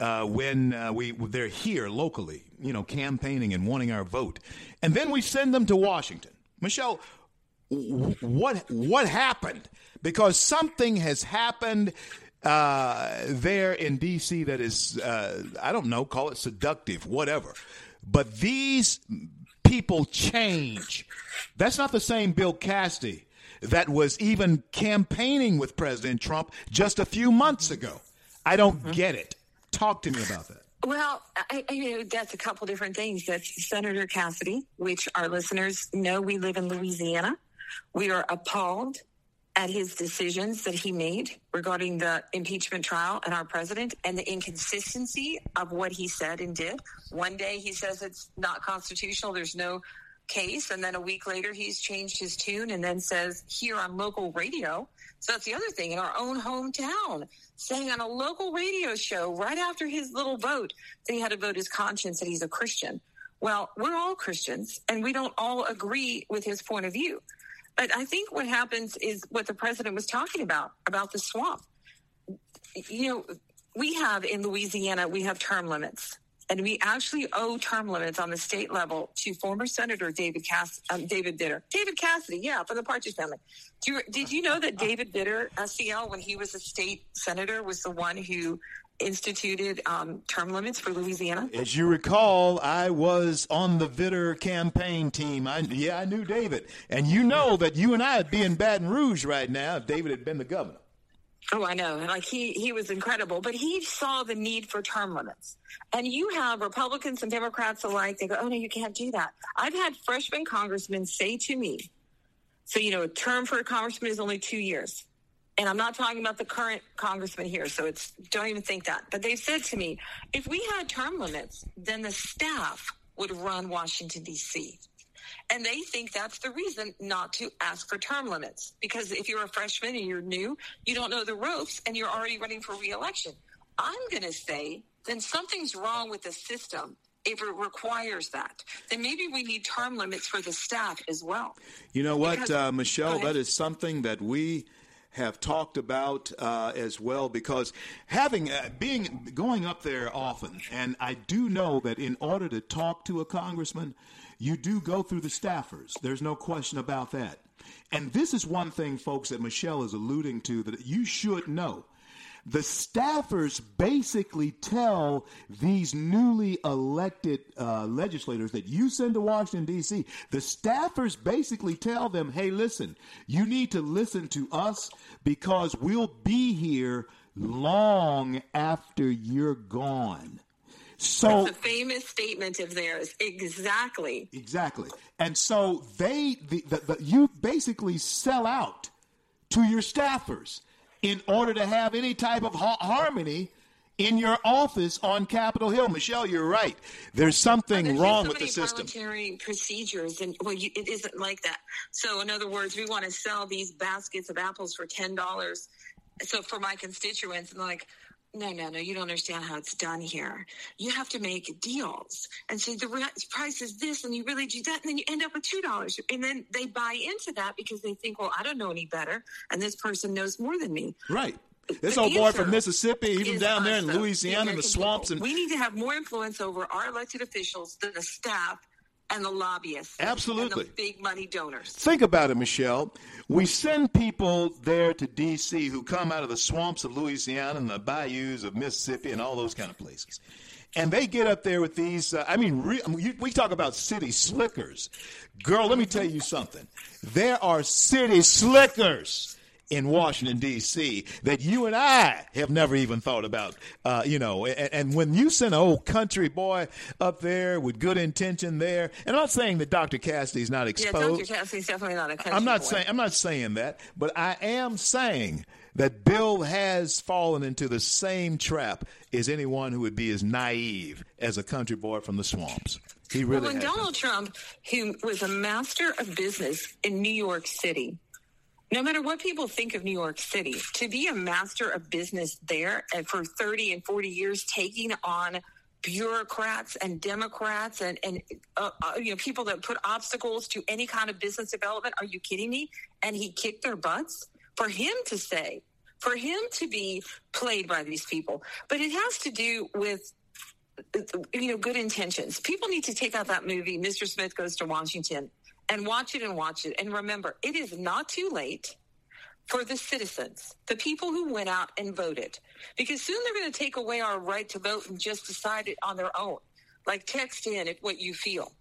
Speaker 1: uh, when uh, we they're here locally, you know, campaigning and wanting our vote, and then we send them to Washington. Michelle, what what happened? Because something has happened uh, there in D.C. that is, uh, I don't know, call it seductive, whatever. But these people change. That's not the same Bill Cassidy that was even campaigning with President Trump just a few months ago. I don't get it. Talk to me about that.
Speaker 3: Well, I, I, you know, that's a couple different things. That's Senator Cassidy, which our listeners know we live in Louisiana. We are appalled at his decisions that he made regarding the impeachment trial and our president and the inconsistency of what he said and did. One day he says it's not constitutional, there's no case, and then a week later he's changed his tune and then says here on local radio. So that's the other thing in our own hometown, saying on a local radio show right after his little vote that he had to vote his conscience that he's a Christian. Well, we're all Christians and we don't all agree with his point of view. But I think what happens is what the president was talking about, about the swamp. You know, we have in Louisiana, we have term limits. And we actually owe term limits on the state level to former Senator David Cass, um, David Vitter. David Cassidy, yeah, from the Partridge family. You, did you know that David Vitter, SCL, when he was a state senator, was the one who instituted um, term limits for Louisiana?
Speaker 1: As you recall, I was on the Vitter campaign team. I, yeah, I knew David. And you know that you and I would be in Baton Rouge right now if David had been the governor.
Speaker 3: Oh, I know. Like he, he was incredible, but he saw the need for term limits. And you have Republicans and Democrats alike. They go, "Oh no, you can't do that." I've had freshman congressmen say to me, "So you know, a term for a congressman is only two years." And I'm not talking about the current congressman here, so it's don't even think that. But they said to me, if we had term limits, then the staff would run Washington D.C. And they think that's the reason not to ask for term limits. Because if you're a freshman and you're new, you don't know the ropes and you're already running for reelection. I'm going to say then something's wrong with the system if it requires that. Then maybe we need term limits for the staff as well.
Speaker 1: You know what,
Speaker 3: Because-
Speaker 1: uh, Michelle? That is something that we have talked about uh, as well because having uh, being going up there often, and I do know that in order to talk to a congressman, you do go through the staffers. There's no question about that. And this is one thing, folks, that Michelle is alluding to that you should know. The staffers basically tell these newly elected uh, legislators that you send to Washington, D.C., the staffers basically tell them, hey, listen, you need to listen to us because we'll be here long after you're gone. So
Speaker 3: It's a famous statement of theirs. Exactly.
Speaker 1: Exactly. And so they, the, the, the, you basically sell out to your staffers in order to have any type of ha- harmony in your office on Capitol Hill. Michelle, you're right. There's something
Speaker 3: There's
Speaker 1: wrong
Speaker 3: so
Speaker 1: with the system.
Speaker 3: parliamentary procedures, and well, you, it isn't like that. So, in other words, we want to sell these baskets of apples for ten dollars. So, for my constituents, and like, no, no, no, you don't understand how it's done here. You have to make deals and say the re- price is this, and you really do that, and then you end up with two dollars, and then they buy into that because they think, well, I don't know any better, and this person knows more than me.
Speaker 1: Right. This
Speaker 3: The
Speaker 1: old boy from Mississippi, even down there in Louisiana in the swamps
Speaker 3: people.
Speaker 1: and
Speaker 3: we need to have more influence over our elected officials than the staff and the lobbyists.
Speaker 1: Absolutely.
Speaker 3: And the big money donors.
Speaker 1: Think about it, Michelle. We send people there to D.C. who come out of the swamps of Louisiana and the bayous of Mississippi and all those kind of places. And they get up there with these. Uh, I mean, re- I mean, you- we talk about city slickers. Girl, let me tell you something. There are city slickers in Washington D.C. that you and I have never even thought about. Uh, you know, and, and when you send an old country boy up there with good intention there, and I'm not saying that Dr. Cassidy's not exposed. Yeah.
Speaker 3: Dr. Cassidy's definitely not a country
Speaker 1: I'm not
Speaker 3: boy.
Speaker 1: saying I'm not saying that, but I am saying that Bill has fallen into the same trap as anyone who would be as naive as a country boy from the swamps. He really
Speaker 3: Well, when. Donald Trump, who was a master of business in New York City, no matter what people think of New York City, to be a master of business there and for 30 and 40 years taking on bureaucrats and Democrats and, and uh, uh, you know people that put obstacles to any kind of business development. Are you kidding me? And he kicked their butts for him to say, for him to be played by these people. But it has to do with you know, good intentions. People need to take out that movie, Mr. Smith Goes to Washington, and watch it and watch it. And remember, it is not too late for the citizens, the people who went out and voted, because soon they're going to take away our right to vote and just decide it on their own. Like text in if what you feel.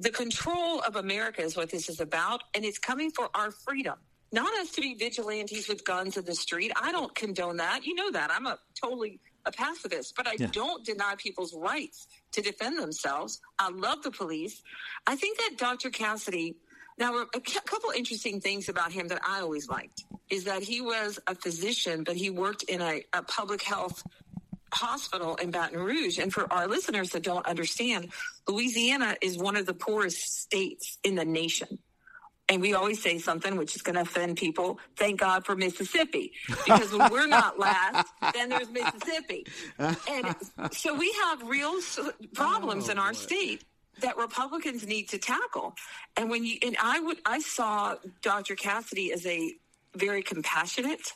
Speaker 3: The control of America is what this is about, and it's coming for our freedom. Not us to be vigilantes with guns in the street. I don't condone that. You know that. I'm a totally a pacifist, but I
Speaker 1: Yeah.
Speaker 3: don't deny people's rights to defend themselves. I love the police. I think that Dr. Cassidy, now a couple interesting things about him that I always liked is that he was a physician, but he worked in a, a public health hospital in Baton Rouge. And for our listeners that don't understand, Louisiana is one of the poorest states in the nation. And we always say something which is going to offend people. Thank God for Mississippi. Because when we're not last, then there's Mississippi. And so we have real problems oh, in our state that Republicans need to tackle. And when you, and I would, I saw Dr. Cassidy as a very compassionate,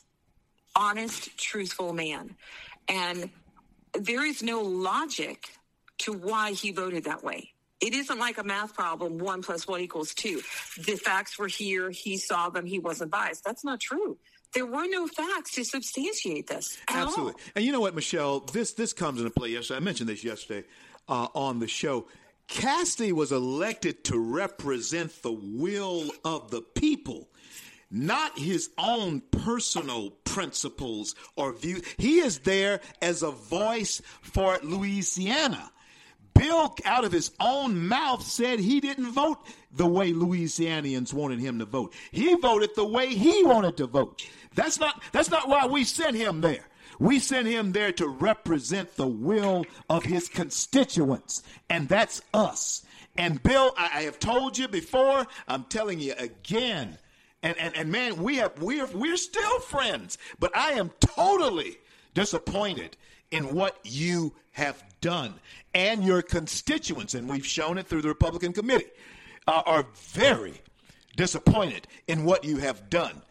Speaker 3: honest, truthful man. And there is no logic to why he voted that way. It isn't like a math problem, one plus one equals two. The facts were here, he saw them, he wasn't biased. That's not true. There were no facts to substantiate this.
Speaker 1: Absolutely.
Speaker 3: All.
Speaker 1: And you know what, Michelle? This this comes into play yesterday. I mentioned this yesterday uh, on the show. Cassidy was elected to represent the will of the people, not his own personal principles or views. He is there as a voice for Louisiana. Bill, out of his own mouth, said he didn't vote the way Louisianians wanted him to vote. He voted the way he wanted to vote. That's not that's not why we sent him there. We sent him there to represent the will of his constituents, and that's us. And Bill, I, I have told you before, I'm telling you again. And, and, and man, we have we're we're still friends, but I am totally disappointed in what you have done and your constituents, and we've shown it through the Republican committee, uh, are very disappointed in what you have done.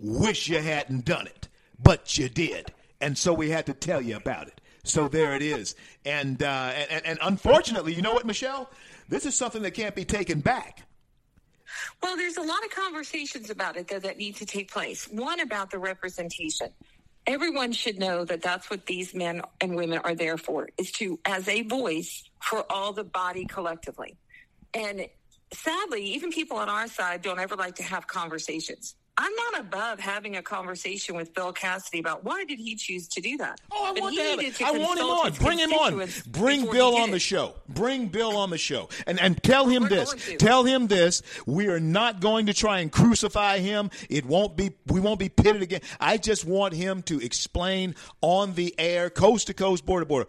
Speaker 1: Wish you hadn't done it, but you did, and so we had to tell you about it. So there it is, and uh, and, and unfortunately, you know what, Michelle, this is something that can't be taken back.
Speaker 3: Well, there's a lot of conversations about it though, that need to take place. One about the representation. Everyone should know that that's what these men and women are there for, is to, as a voice for all the body collectively. And sadly, even people on our side don't ever like to have conversations. I'm not above having a conversation with Bill Cassidy about why did he choose to do that.
Speaker 1: Oh, I
Speaker 3: But
Speaker 1: want
Speaker 3: he
Speaker 1: to have
Speaker 3: needed
Speaker 1: it.
Speaker 3: to
Speaker 1: I want him on. Bring him on. Bring Bill on the show. Bring Bill on the show. And and tell him
Speaker 3: We're
Speaker 1: this. Tell him this. We are not going to try and crucify him. It won't be we won't be pitted again. I just want him to explain on the air, coast to coast, border to border,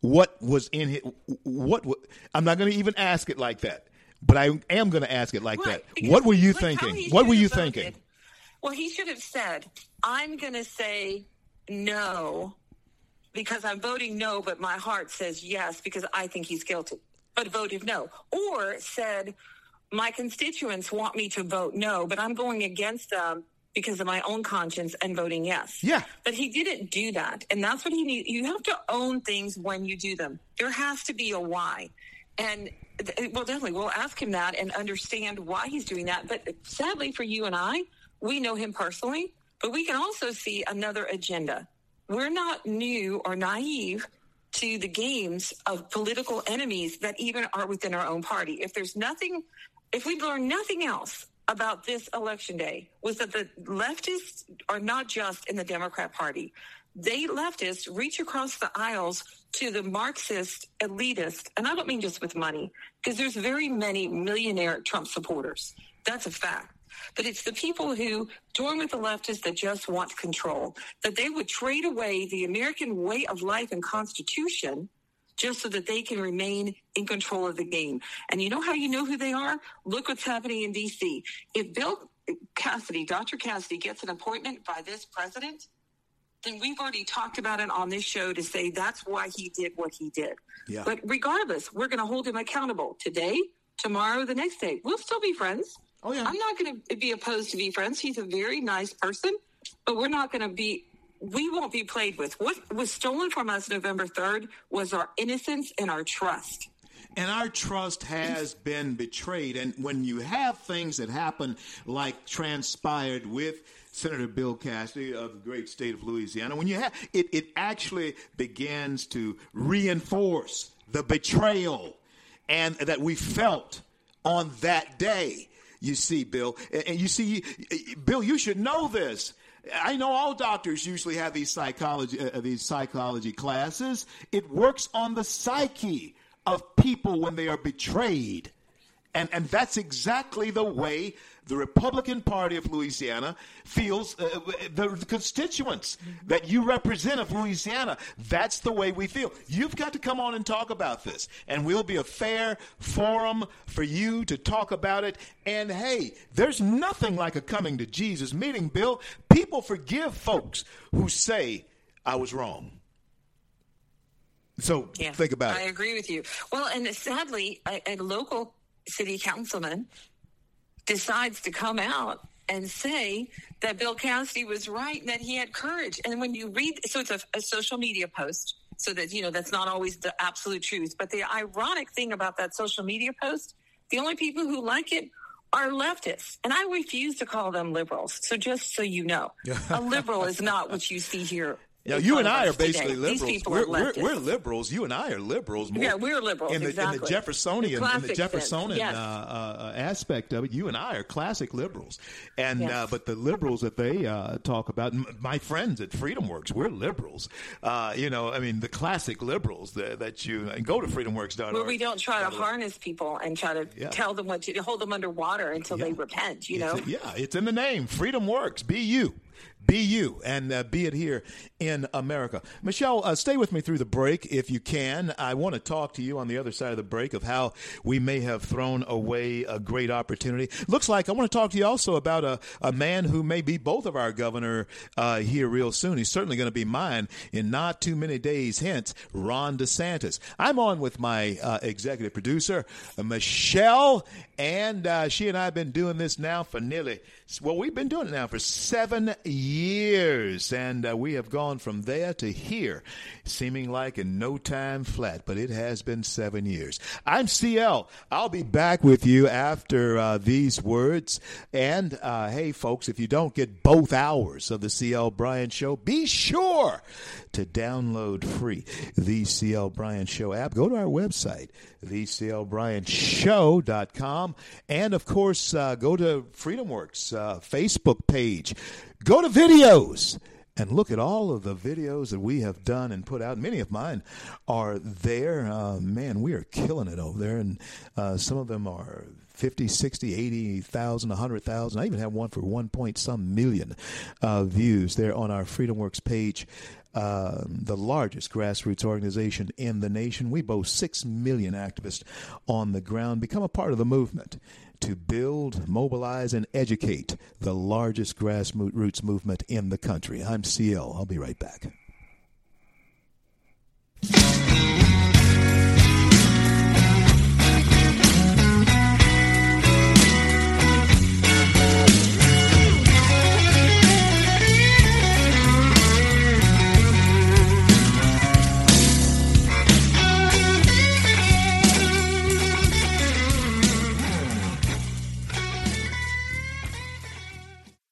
Speaker 1: what was in his what wa- I'm not going to even ask it like that. But I am going to ask it like
Speaker 3: Right,
Speaker 1: that.
Speaker 3: because
Speaker 1: What were you thinking? What were you
Speaker 3: thinking? voted. Well, he should have said, I'm going to say no because I'm voting no, but my heart says yes because I think he's guilty, but voted no. Or said, my constituents want me to vote no, but I'm going against them because of my own conscience and voting yes.
Speaker 1: Yeah.
Speaker 3: But he didn't do that. And that's what he needs. You have to own things when you do them. There has to be a why. And well, definitely, we'll ask him that and understand why he's doing that. But sadly for you and I, we know him personally, but we can also see another agenda. We're not new or naive to the games of political enemies that even are within our own party. If there's nothing, if we learn nothing else about this election day, was that the leftists are not just in the Democrat Party. They leftists reach across the aisles to the Marxist elitist, and I don't mean just with money, because there's very many millionaire Trump supporters. That's a fact. But it's the people who join with the leftists that just want control, that they would trade away the American way of life and constitution just so that they can remain in control of the game. And you know how you know who they are? Look what's happening in D.C. If Bill Cassidy, Dr. Cassidy, gets an appointment by this president, then we've already talked about it on this show to say that's why he did what he did.
Speaker 1: Yeah.
Speaker 3: But regardless, we're going to hold him accountable today, tomorrow, the next day. We'll still be friends.
Speaker 1: Oh, yeah.
Speaker 3: I'm not going to be opposed to be friends. He's a very nice person, but we're not going to be. We won't be played with. What was stolen from us November 3rd was our innocence and our trust.
Speaker 1: And our trust has been betrayed. And when you have things that happen like transpired with Senator Bill Cassidy of the great state of Louisiana, when you have it, it actually begins to reinforce the betrayal and that we felt on that day. You see, Bill, and you see, Bill, you should know this. I know all doctors usually have these psychology uh, these psychology classes. It works on the psyche of people when they are betrayed. And, and that's exactly the way the Republican Party of Louisiana feels, uh, the, the constituents that you represent of Louisiana, that's the way we feel. You've got to come on and talk about this, and we'll be a fair forum for you to talk about it. And hey, there's nothing like a coming to Jesus meeting, Bill. People forgive folks who say, I was wrong. So
Speaker 3: Yeah,
Speaker 1: think about
Speaker 3: I
Speaker 1: it.
Speaker 3: I agree with you. Well, and sadly, a, a local city councilman decides to come out and say that Bill Cassidy was right and that he had courage. And when you read, so it's a, a social media post, so that you know that's not always the absolute truth. But the ironic thing about that social media post, the only people who like it are leftists, and I refuse to call them liberals. So just so you know, a liberal is not what you see here.
Speaker 1: Yeah, you and I are basically
Speaker 3: today.
Speaker 1: liberals. We're, we're, we're liberals. You and I are liberals. More
Speaker 3: Yeah, we're liberals,
Speaker 1: in the, in the. Jeffersonian,
Speaker 3: The
Speaker 1: in the Jeffersonian
Speaker 3: yes.
Speaker 1: uh, uh, aspect of it. You and I are classic liberals, and
Speaker 3: Yes.
Speaker 1: uh, but the liberals that they uh, talk about, m- my friends at FreedomWorks, we're liberals. Uh, you know, I mean, the classic liberals that, that you and go to freedomworks.org.
Speaker 3: Where we don't try to harness people and try to
Speaker 1: Yeah.
Speaker 3: tell them what to hold them underwater until they repent. You
Speaker 1: It's-
Speaker 3: know,
Speaker 1: yeah, it's in the name. Freedom works. Be you. Be you and uh, be it here in America. Michelle, uh, stay with me through the break if you can. I want to talk to you on the other side of the break of how we may have thrown away a great opportunity. Looks like I want to talk to you also about a, a man who may be both of our governor uh, here real soon. He's certainly going to be mine in not too many days hence, Ron DeSantis. I'm on with my uh, executive producer, Michelle, and uh, she and I have been doing this now for nearly, well, we've been doing it now for seven years, and uh, we have gone from there to here, seeming like in no time flat, but it has been seven years. I'm CL. I'll be back with you after uh, these words. And uh, hey, folks, if you don't get both hours of the CL Bryant Show, be sure to download free the CL Bryant Show app. Go to our website, theclbryantshow.com, and of course, uh, go to FreedomWorks uh, Facebook page. Go to videos and look at all of the videos that we have done and put out. Many of mine are there. Uh, man, we are killing it over there, and uh, some of them are 50, 60, 80,000, 100,000. I even have one for one point some million uh, views there on our FreedomWorks page. Uh, the largest grassroots organization in the nation. We boast 6 million activists on the ground. Become a part of the movement to build, mobilize, and educate the largest grassroots movement in the country. I'm CL. I'll be right back.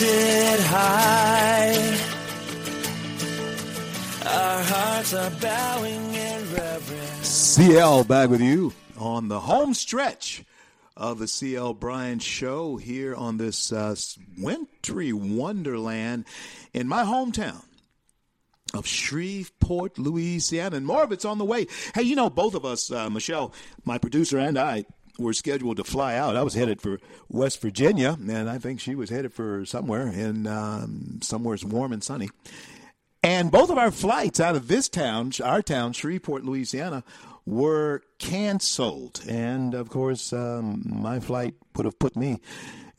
Speaker 2: Lifted high. Our hearts are bowing in reverence.
Speaker 1: CL back with you on the home stretch of the CL Bryant Show here on this uh, wintry wonderland in my hometown of Shreveport, Louisiana, and more of it's on the way. Hey, you know, both of us, uh, Michelle, my producer, and I were scheduled to fly out. I was headed for West Virginia, and I think she was headed for somewhere in um, somewhere's warm and sunny. And both of our flights out of this town, our town, Shreveport, Louisiana, were canceled. And of course, um, my flight would have put me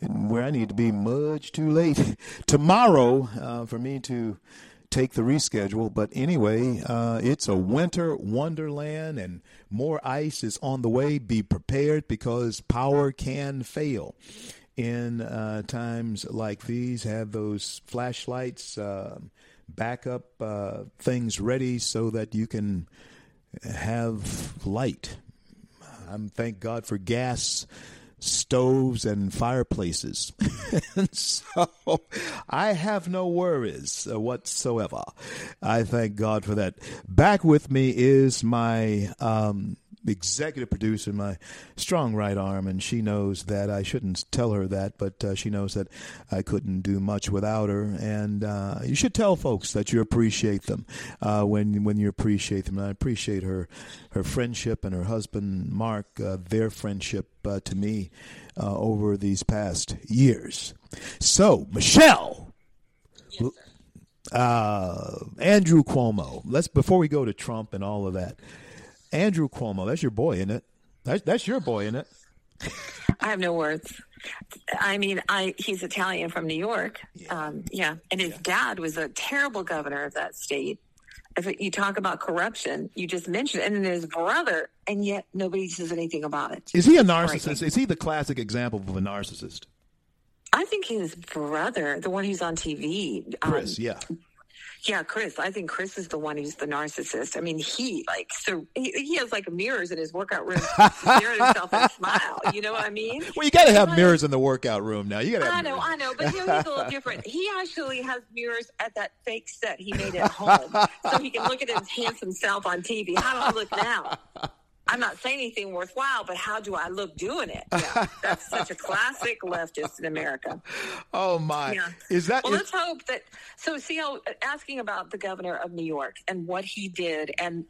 Speaker 1: where I need to be much too late tomorrow uh, for me to take the reschedule. But anyway, uh, it's a winter wonderland and more ice is on the way. Be prepared because power can fail. In uh, times like these, have those flashlights, uh, backup uh, things ready so that you can have light. I'm thank God for gas stoves and fireplaces. and so I have no worries whatsoever. I thank God for that. Back with me is my um, executive producer, my strong right arm, and she knows that I shouldn't tell her that, but uh, she knows that I couldn't do much without her. And uh, you should tell folks that you appreciate them uh, when when you appreciate them. And I appreciate her her friendship and her husband Mark, uh, their friendship uh, to me uh, over these past years. So, Michelle. Uh, Andrew Cuomo. Let's before we go to Trump and all of that. Andrew Cuomo, that's your boy, isn't it? That's, that's your boy, isn't it?
Speaker 3: I have no words. I mean, I he's Italian from New York. Yeah, um, yeah. and his dad was a terrible governor of that state. If you talk about corruption, you just mentioned, it. and then his brother, and yet nobody says anything about it.
Speaker 1: Is he a narcissist? Is he the classic example of a narcissist?
Speaker 3: I think his brother, the one who's on TV,
Speaker 1: Chris,
Speaker 3: um,
Speaker 1: yeah.
Speaker 3: Yeah, Chris. I think Chris is the one who's the narcissist. I mean, he like so he, he has like mirrors in his workout room, stare at himself and smile. You know what I mean?
Speaker 1: Well, you got to have mirrors in the workout room now. You got to.
Speaker 3: I know,
Speaker 1: mirrors.
Speaker 3: I know, but you know, he's a little different. He actually has mirrors at that fake set he made at home, so he can look at his handsome self on TV. How do I look now? I'm not saying anything worthwhile, but how do I look doing it? Yeah, that's such a classic leftist in America.
Speaker 1: Oh my!
Speaker 3: Yeah.
Speaker 1: Is that?
Speaker 3: Well,
Speaker 1: is-
Speaker 3: let's hope that. So, see how asking about the governor of New York and what he did, and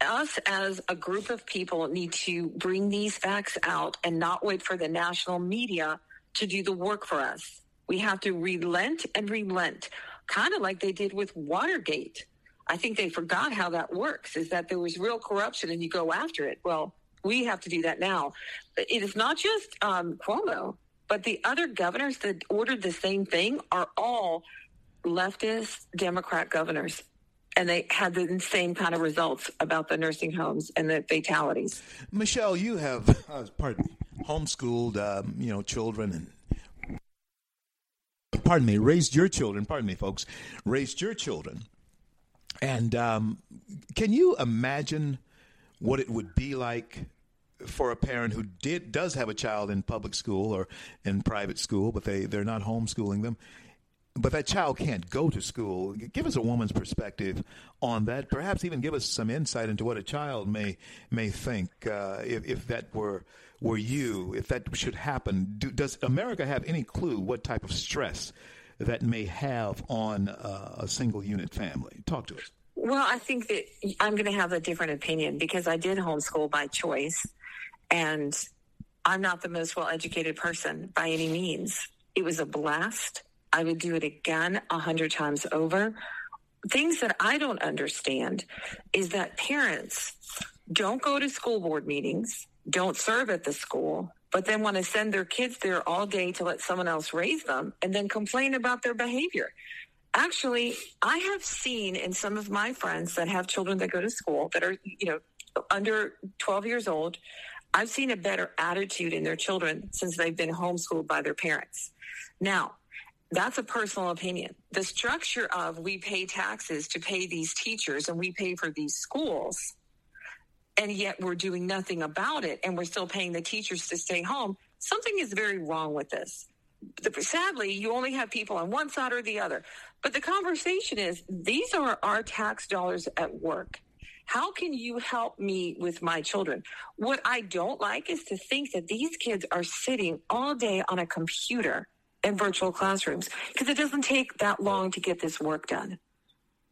Speaker 3: us as a group of people need to bring these facts out and not wait for the national media to do the work for us. We have to relent and relent, kind of like they did with Watergate. I think they forgot how that works. Is that there was real corruption and you go after it. Well, we have to do that now. It is not just um, Cuomo, but the other governors that ordered the same thing are all leftist Democrat governors. And they had the same kind of results about the nursing homes and the fatalities.
Speaker 1: Michelle, you have, uh, pardon me, homeschooled, um, you know, children and, pardon me, raised your children. Pardon me, folks, raised your children. And um, can you imagine what it would be like for a parent who did does have a child in public school or in private school, but they they're not homeschooling them? But that child can't go to school. Give us a woman's perspective on that. Perhaps even give us some insight into what a child may may think uh, if, if that were were you. If that should happen, Do, does America have any clue what type of stress that may have on uh, a single unit family? Talk to us.
Speaker 3: Well, I think that I'm going to have a different opinion because I did homeschool by choice, and I'm not the most well educated person by any means. It was a blast. I would do it again a hundred times over. Things that I don't understand is that parents don't go to school board meetings, don't serve at the school, but then want to send their kids there all day to let someone else raise them and then complain about their behavior. Actually, I have seen in some of my friends that have children that go to school that are, you know, under 12 years old, I've seen a better attitude in their children since they've been homeschooled by their parents. Now, that's a personal opinion. The structure of we pay taxes to pay these teachers and we pay for these schools, and yet we're doing nothing about it and we're still paying the teachers to stay home. Something is very wrong with this. Sadly, you only have people on one side or the other. But the conversation is these are our tax dollars at work. How can you help me with my children? What I don't like is to think that these kids are sitting all day on a computer in virtual classrooms because it doesn't take that long to get this work done.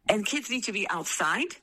Speaker 3: And kids need to be outside.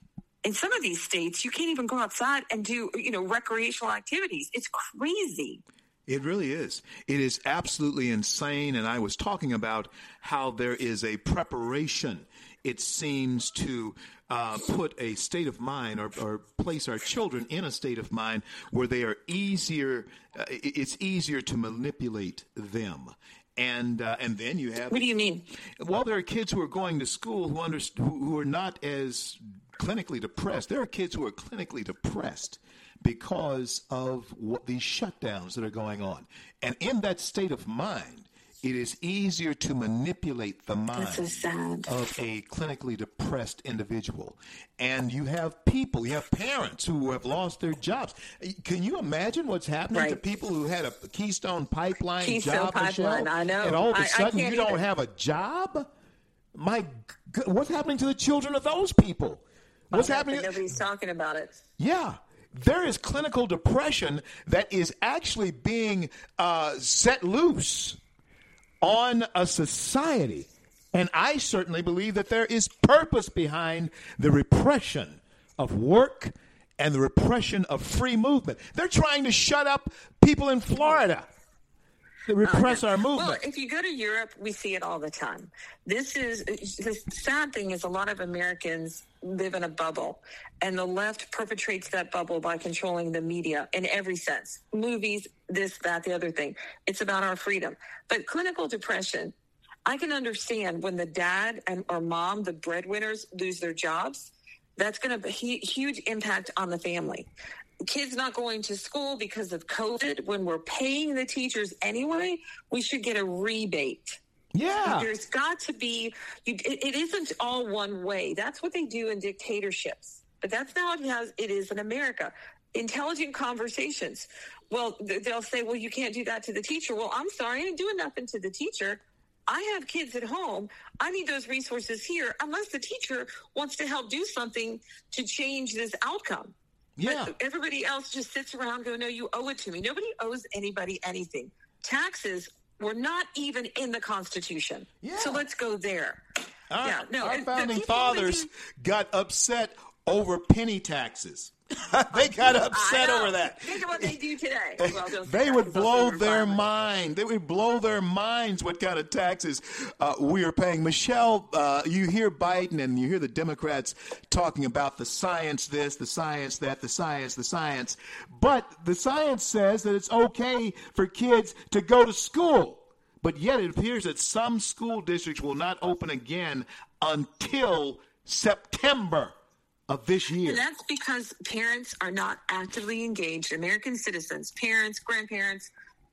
Speaker 3: In some of these states, you can't even go outside and do, you know, recreational activities. It's crazy.
Speaker 1: It really is. It is absolutely insane. And I was talking about how there is a preparation, it seems, to uh, put a state of mind or, or place our children in a state of mind where they are easier, uh, it's easier to manipulate them. And uh, and then you have
Speaker 3: What do you mean?
Speaker 1: well, there are kids who are going to school who under, who who are not as clinically depressed. There are kids who are clinically depressed because of what these shutdowns that are going on. And in that state of mind, it is easier to manipulate the mind of a clinically depressed individual. And you have people, you have parents who have lost their jobs. Can you imagine what's happening to people who had a Keystone Pipeline
Speaker 3: Keystone
Speaker 1: job,
Speaker 3: Pipeline, I know.
Speaker 1: and all of a sudden you don't
Speaker 3: even-
Speaker 1: have a job? My, what's happening to the children of those people? What's happening?
Speaker 3: Nobody's talking about it.
Speaker 1: Yeah. There is clinical depression that is actually being uh, set loose on a society. And I certainly believe that there is purpose behind the repression of work and the repression of free movement. They're trying to shut up people in Florida. Repress our movement.
Speaker 3: Well, if you go to Europe, we see it all the time. This is the sad thing is a lot of Americans live in a bubble, and the left perpetrates that bubble by controlling the media in every sense, movies, this, that, the other thing. It's about our freedom. But clinical depression, I can understand when the dad and or mom, the breadwinners, lose their jobs. That's going to be hu- huge impact on the family. Kids not going to school because of COVID. When we're paying the teachers anyway, we should get a rebate.
Speaker 1: yeah.
Speaker 3: There's got to be. You, it, it isn't all one way. That's what they do in dictatorships, but that's not how it is in America. Intelligent conversations. Well, they'll say, "Well, you can't do that to the teacher." Well, I'm sorry, I ain't doing nothing to the teacher. I have kids at home. I need those resources here, unless the teacher wants to help do something to change this outcome.
Speaker 1: Yeah.
Speaker 3: But everybody else just sits around and go, no, you owe it to me. Nobody owes anybody anything. Taxes were not even in the Constitution.
Speaker 1: Yeah.
Speaker 3: So let's go there.
Speaker 1: Our,
Speaker 3: yeah, no,
Speaker 1: our founding fathers got upset over penny taxes. they got upset over that.
Speaker 3: Think of what they do today. Well,
Speaker 1: they would blow their mind. They would blow their minds what kind of taxes uh, we are paying. Michelle, uh, you hear Biden and you hear the Democrats talking about the science this, the science that, the science, the science. But the science says that it's okay for kids to go to school. But yet it appears that some school districts will not open again until September of this year.
Speaker 3: And that's because parents are not actively engaged, American citizens, parents, grandparents,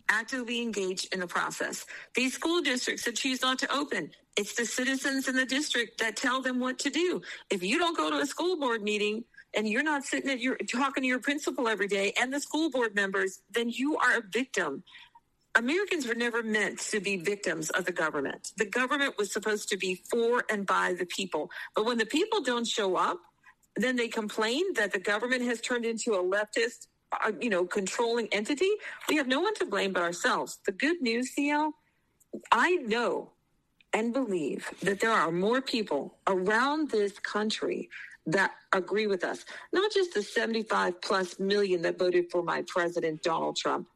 Speaker 3: actively engaged in the process. These school districts that choose not to open, it's the citizens in the district that tell them what to do. If you don't go to a school board meeting and you're not sitting at your talking to your principal every day and the school board members, then you are a victim. Americans were never meant to be victims of the government. The government was supposed to be for and by the people. But when the people don't show up, then they complain that the government has turned into a leftist, uh, you know, controlling entity. We have no one to blame but ourselves. The good news, CL, I know and believe that there are more people around this country that agree with us. Not just the 75 plus million that voted for my president, Donald Trump.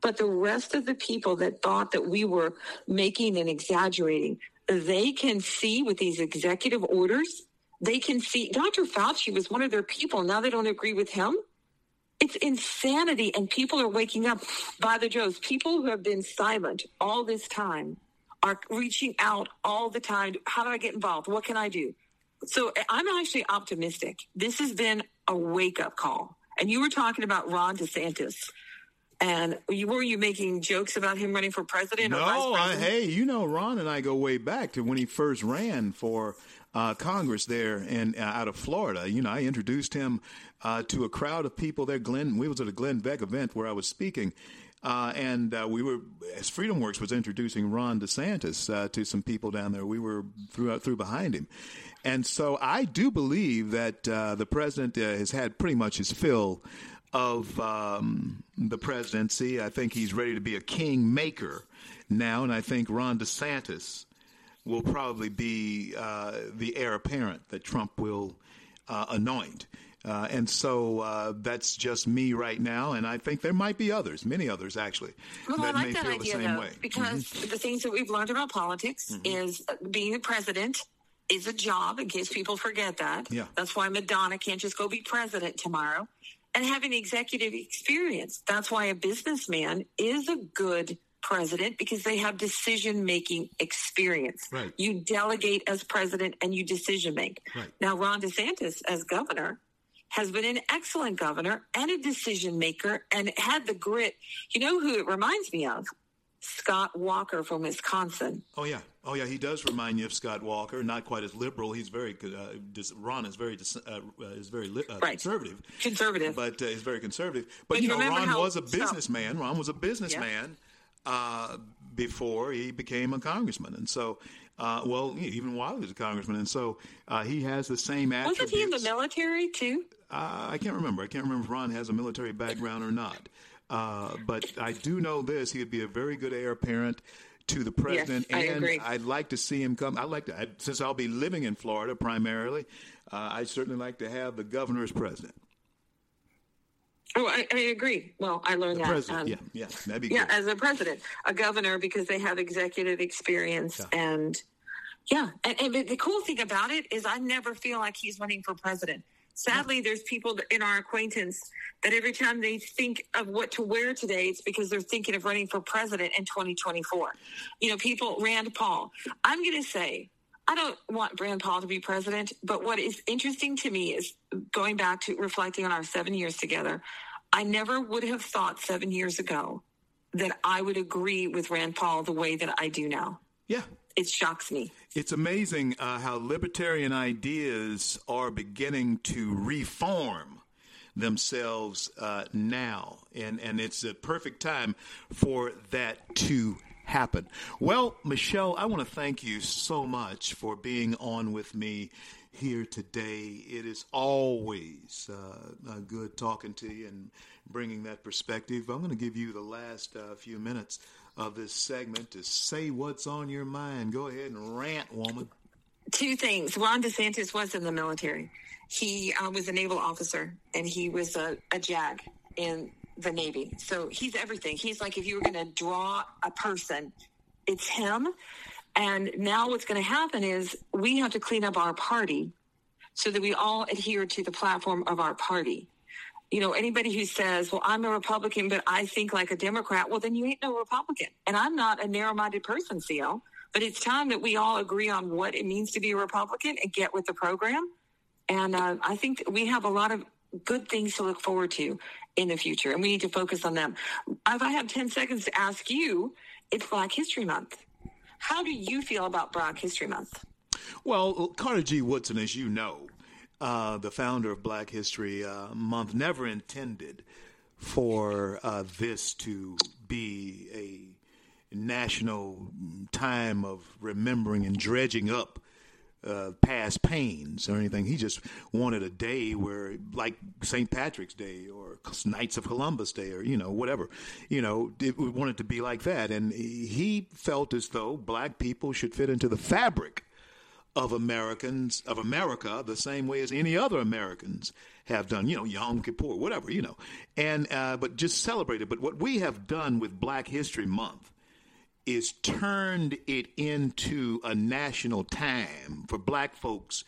Speaker 3: But the rest of the people that thought that we were making and exaggerating, they can see with these executive orders, they can see Dr. Fauci was one of their people. Now they don't agree with him. It's insanity, and people are waking up by the droves. People who have been silent all this time are reaching out all the time. How do I get involved? What can I do? So eh, I'm actually optimistic. This has been a wake up call. And you were talking about Ron DeSantis. And you were you making jokes about him running for president?
Speaker 1: No, I, hey, you know, Ron and I go way back to when he first ran for uh, Congress there and uh, out of Florida. You know, I introduced him uh, to a crowd of people there. Glenn, we was at a Glenn Beck event where I was speaking. Uh, and uh, we were, as FreedomWorks was introducing Ron DeSantis uh, to some people down there, we were through, through behind him. And so I do believe that the president has had pretty much his fill of um, the presidency. I think he's ready to be a king maker now, and I think Ron DeSantis will probably be uh, the heir apparent that Trump will uh, anoint. Uh, and so uh, that's just me right now, and I think there might be others, many others actually,
Speaker 3: Well, I
Speaker 1: that
Speaker 3: like
Speaker 1: may
Speaker 3: that
Speaker 1: feel
Speaker 3: idea
Speaker 1: the same
Speaker 3: though,
Speaker 1: way. Mm-hmm.
Speaker 3: because the things that we've learned about politics is uh, being the president is a job. In case people forget that,
Speaker 1: Yeah.
Speaker 3: that's why Madonna can't just go be president tomorrow. And having executive experience, that's why a businessman is a good president because they have decision making experience.
Speaker 1: Right.
Speaker 3: You delegate as president and you decision make.
Speaker 1: Right.
Speaker 3: Now, Ron DeSantis as governor has been an excellent governor and a decision maker and had the grit. You know who it reminds me of? Scott Walker from Wisconsin.
Speaker 1: Oh yeah, oh yeah. He does remind you of Scott Walker. Not quite as liberal. He's very uh, Ron is very uh, uh, is very li- uh,
Speaker 3: Right.
Speaker 1: conservative,
Speaker 3: Conservative.
Speaker 1: but uh, he's very conservative. But,
Speaker 3: But
Speaker 1: you know, Ron
Speaker 3: how-
Speaker 1: was a businessman. Ron was a businessman uh, before he became a congressman, and so. Uh, well, even while he was a congressman, and so uh, he has the same attributes.
Speaker 3: Wasn't he in the military too?
Speaker 1: Uh, I can't remember. I can't remember if Ron has a military background or not. Uh, but I do know this: he would be a very good heir apparent to the president,
Speaker 3: I
Speaker 1: and
Speaker 3: agree.
Speaker 1: I'd like to see him come. I'd like to, I, since I'll be living in Florida primarily. Uh, I'd certainly like to have the governor as president.
Speaker 3: Oh, I, I agree. Well, I learned
Speaker 1: The
Speaker 3: that. um,
Speaker 1: yeah, yeah, that'd be
Speaker 3: yeah,
Speaker 1: good.
Speaker 3: as a president, a governor, because they have executive experience and yeah. And, and the cool thing about it is, I never feel like he's running for president. Sadly, there's people in our acquaintance that every time they think of what to wear today, it's because they're thinking of running for president in 2024. You know, people, Rand Paul. I'm going to say, I don't want Rand Paul to be president, but what is interesting to me is going back to reflecting on our seven years together. I never would have thought seven years ago that I would agree with Rand Paul the way that I do now.
Speaker 1: Yeah,
Speaker 3: It shocks me.
Speaker 1: It's amazing uh, how libertarian ideas are beginning to reform themselves uh, now, and and it's a perfect time for that to happen. Well, Michelle, I want to thank you so much for being on with me here today. It is always uh, good talking to you and bringing that perspective. I'm going to give you the last uh, few minutes of this segment to say what's on your mind. Go ahead and rant, woman.
Speaker 3: Two things. Ron DeSantis was in the military. He uh, was a naval officer and he was a, a JAG in the Navy. So he's everything. He's like if you were going to draw a person, it's him. And now what's going to happen is we have to clean up our party so that we all adhere to the platform of our party. You know, anybody who says, well, I'm a Republican, but I think like a Democrat, well, then you ain't no Republican. And I'm not a narrow minded person, CL. But it's time that we all agree on what it means to be a Republican and get with the program. And uh, I think we have a lot of good things to look forward to in the future, and we need to focus on them. If I have 10 seconds to ask you, it's Black History Month. How do you feel about Black History Month?
Speaker 1: Well, Carter G. Woodson, as you know, uh, the founder of Black History uh, Month, never intended for uh, this to be a national time of remembering and dredging up uh, past pains or anything. He just wanted a day where, like St. Patrick's Day or Knights of Columbus Day or, you know, whatever, you know, we wanted to be like that. And he felt as though black people should fit into the fabric of Americans of America the same way as any other Americans have done. You know, Yom Kippur, whatever. You know, and uh, but just celebrate it. But what we have done with Black History Month is turned it into a national time for Black folks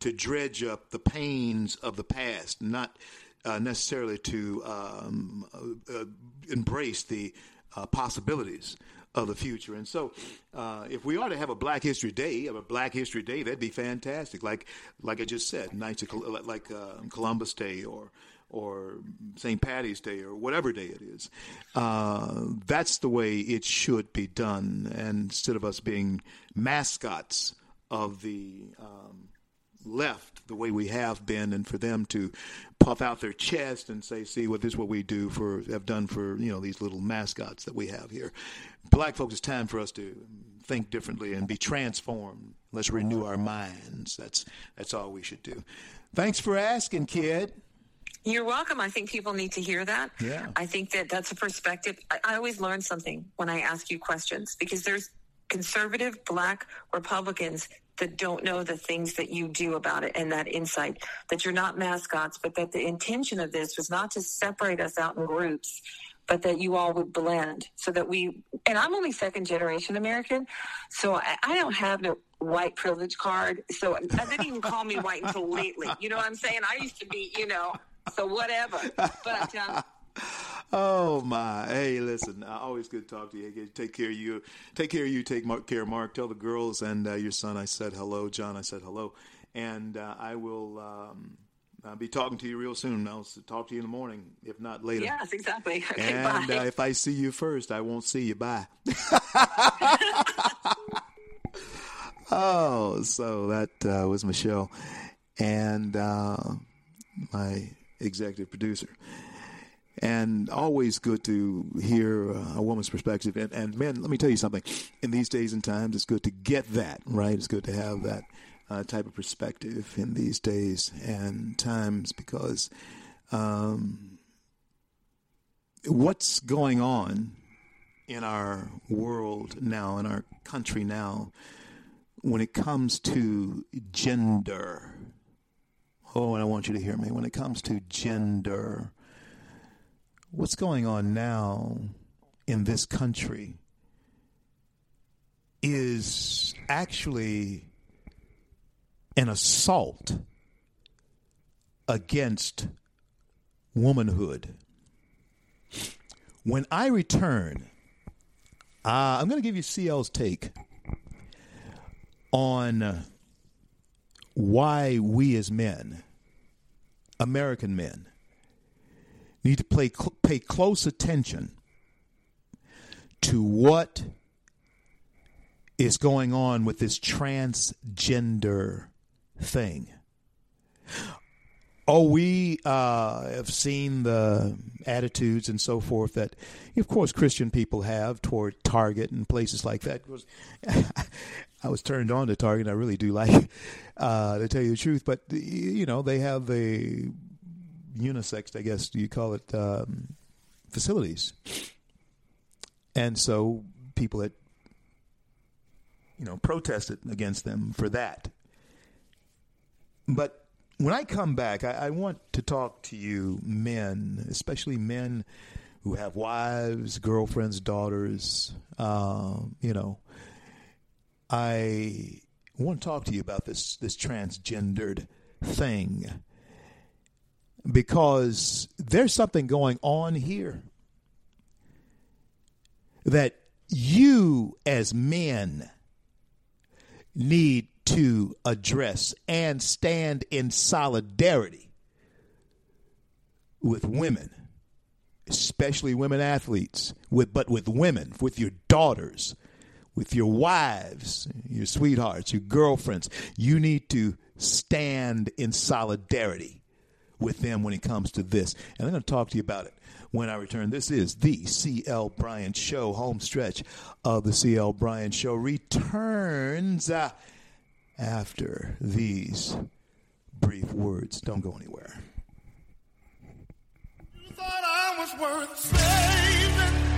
Speaker 1: to dredge up the pains of the past, not uh, necessarily to um, uh, embrace the uh, possibilities of the future. And so, uh, if we ought to have a Black History Day, a Black History Day, that'd be fantastic. Like, like I just said, Knights of like uh, Columbus Day or or St. Patty's Day or whatever day it is. Uh, that's the way it should be done. And instead of us being mascots of the um, left the way we have been, and for them to puff out their chest and say, "See, what this is what we do for have done for you know these little mascots that we have here." Black folks, it's time for us to think differently and be transformed. Let's renew our minds. That's that's all we should do. Thanks for asking, kid.
Speaker 3: You're welcome. I think people need to hear that.
Speaker 1: Yeah.
Speaker 3: I think that that's a perspective. I, I always learn something when I ask you questions because there's conservative black Republicans that don't know the things that you do about it and that insight that you're not mascots, but that the intention of this was not to separate us out in groups, but that you all would blend so that we, and I'm only second generation American, so I, I don't have no white privilege card. So I didn't even call me white until lately. You know what I'm saying? I used to be, you know, so whatever. But, um,
Speaker 1: Oh my! Hey, listen. Uh, always good to talk to you. Take care of you. Take care of you. Take Mark, care of Mark. Tell the girls and uh, your son I said hello. John, I said hello, and uh, I will um, I'll be talking to you real soon. I'll talk to you in the morning, if not later.
Speaker 3: Yes, exactly. Okay,
Speaker 1: and
Speaker 3: uh,
Speaker 1: if I see you first, I won't see you. Bye. oh, so that uh, was Michelle and uh, my executive producer and always good to hear a woman's perspective. And, and man, let me tell you something. In these days and times, it's good to get that right. It's good to have that uh, type of perspective in these days and times because um, what's going on in our world now, in our country now, when it comes to gender. Oh, and I want you to hear me. When it comes to gender, what's going on now in this country is actually an assault against womanhood. When I return, uh, I'm going to give you CL's take on why we as men, American men, need to pay, pay close attention to what is going on with this transgender thing. Oh, we uh, have seen the attitudes and so forth that, of course, Christian people have toward Target and places like that. I was turned on to Target. I really do like, uh, to tell you the truth. But you know, they have the unisex, I guess you call it, um, facilities. And so people that, you know, protested against them for that. But when I come back, I, I want to talk to you, men, especially men who have wives, girlfriends, daughters. Uh, you know, I want to talk to you about this this transgendered thing because there's something going on here that you as men need to address and stand in solidarity with women especially women athletes with but with women with your daughters with your wives your sweethearts your girlfriends you need to stand in solidarity with them when it comes to this. And I'm going to talk to you about it when I return. This is the CL Bryant Show. Home stretch of the CL Bryant Show returns uh, after these brief words. Don't go anywhere.
Speaker 2: You thought I was worth saving.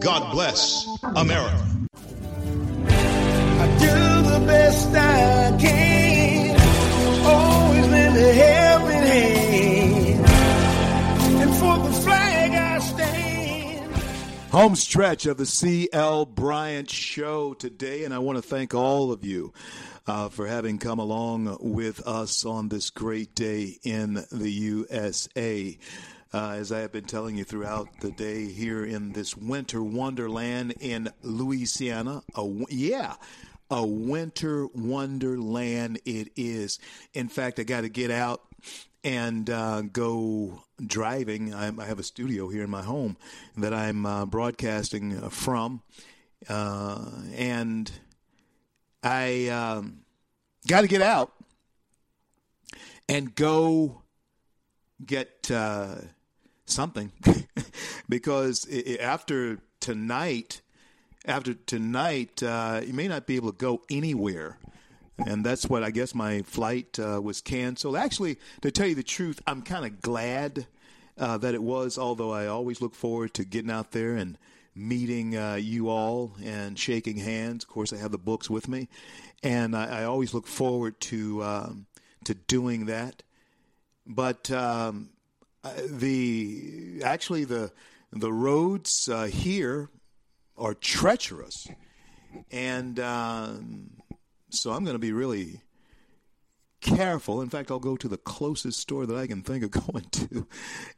Speaker 4: God bless America.
Speaker 2: I do the best I can. Always lend a helping hand. And for the flag I stand.
Speaker 1: Home stretch of the C.L. Bryant Show today, and I want to thank all of you uh, for having come along with us on this great day in the USA. Uh, as I have been telling you throughout the day here in this winter wonderland in Louisiana, a, yeah, a winter wonderland it is. In fact, I got to get out and uh, go driving. I, I have a studio here in my home that I'm uh, broadcasting uh, from, uh, and I um, got to get out and go get uh, something because after tonight, after tonight, uh, you may not be able to go anywhere. And that's what I guess my flight uh, was canceled. Actually, to tell you the truth, I'm kind of glad uh, that it was, although I always look forward to getting out there and meeting uh, you all and shaking hands. Of course, I have the books with me, and I, I always look forward to um, to doing that. But um, the actually the the roads uh, here are treacherous, and um, so I'm going to be really careful. In fact, I'll go to the closest store that I can think of going to,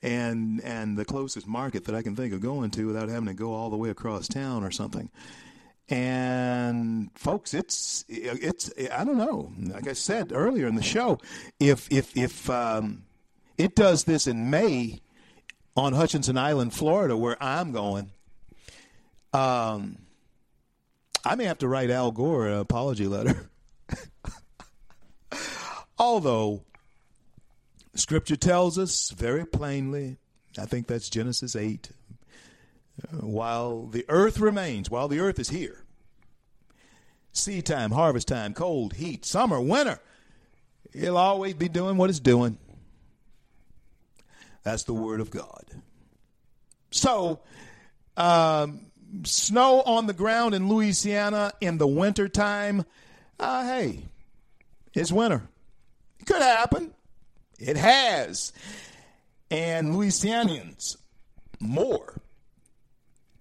Speaker 1: and and the closest market that I can think of going to without having to go all the way across town or something. And folks, it's it's I don't know. Like I said earlier in the show, if if if um, it does this in May on Hutchinson Island, Florida, where I'm going, um, I may have to write Al Gore an apology letter. Although Scripture tells us very plainly, I think that's Genesis 8, uh, while the earth remains, while the earth is here, seed time, harvest time, cold, heat, summer, winter, it'll always be doing what it's doing. That's the Word of God. So, um, snow on the ground in Louisiana in the wintertime, uh, hey, it's winter. It could happen. It has. And Louisianians, more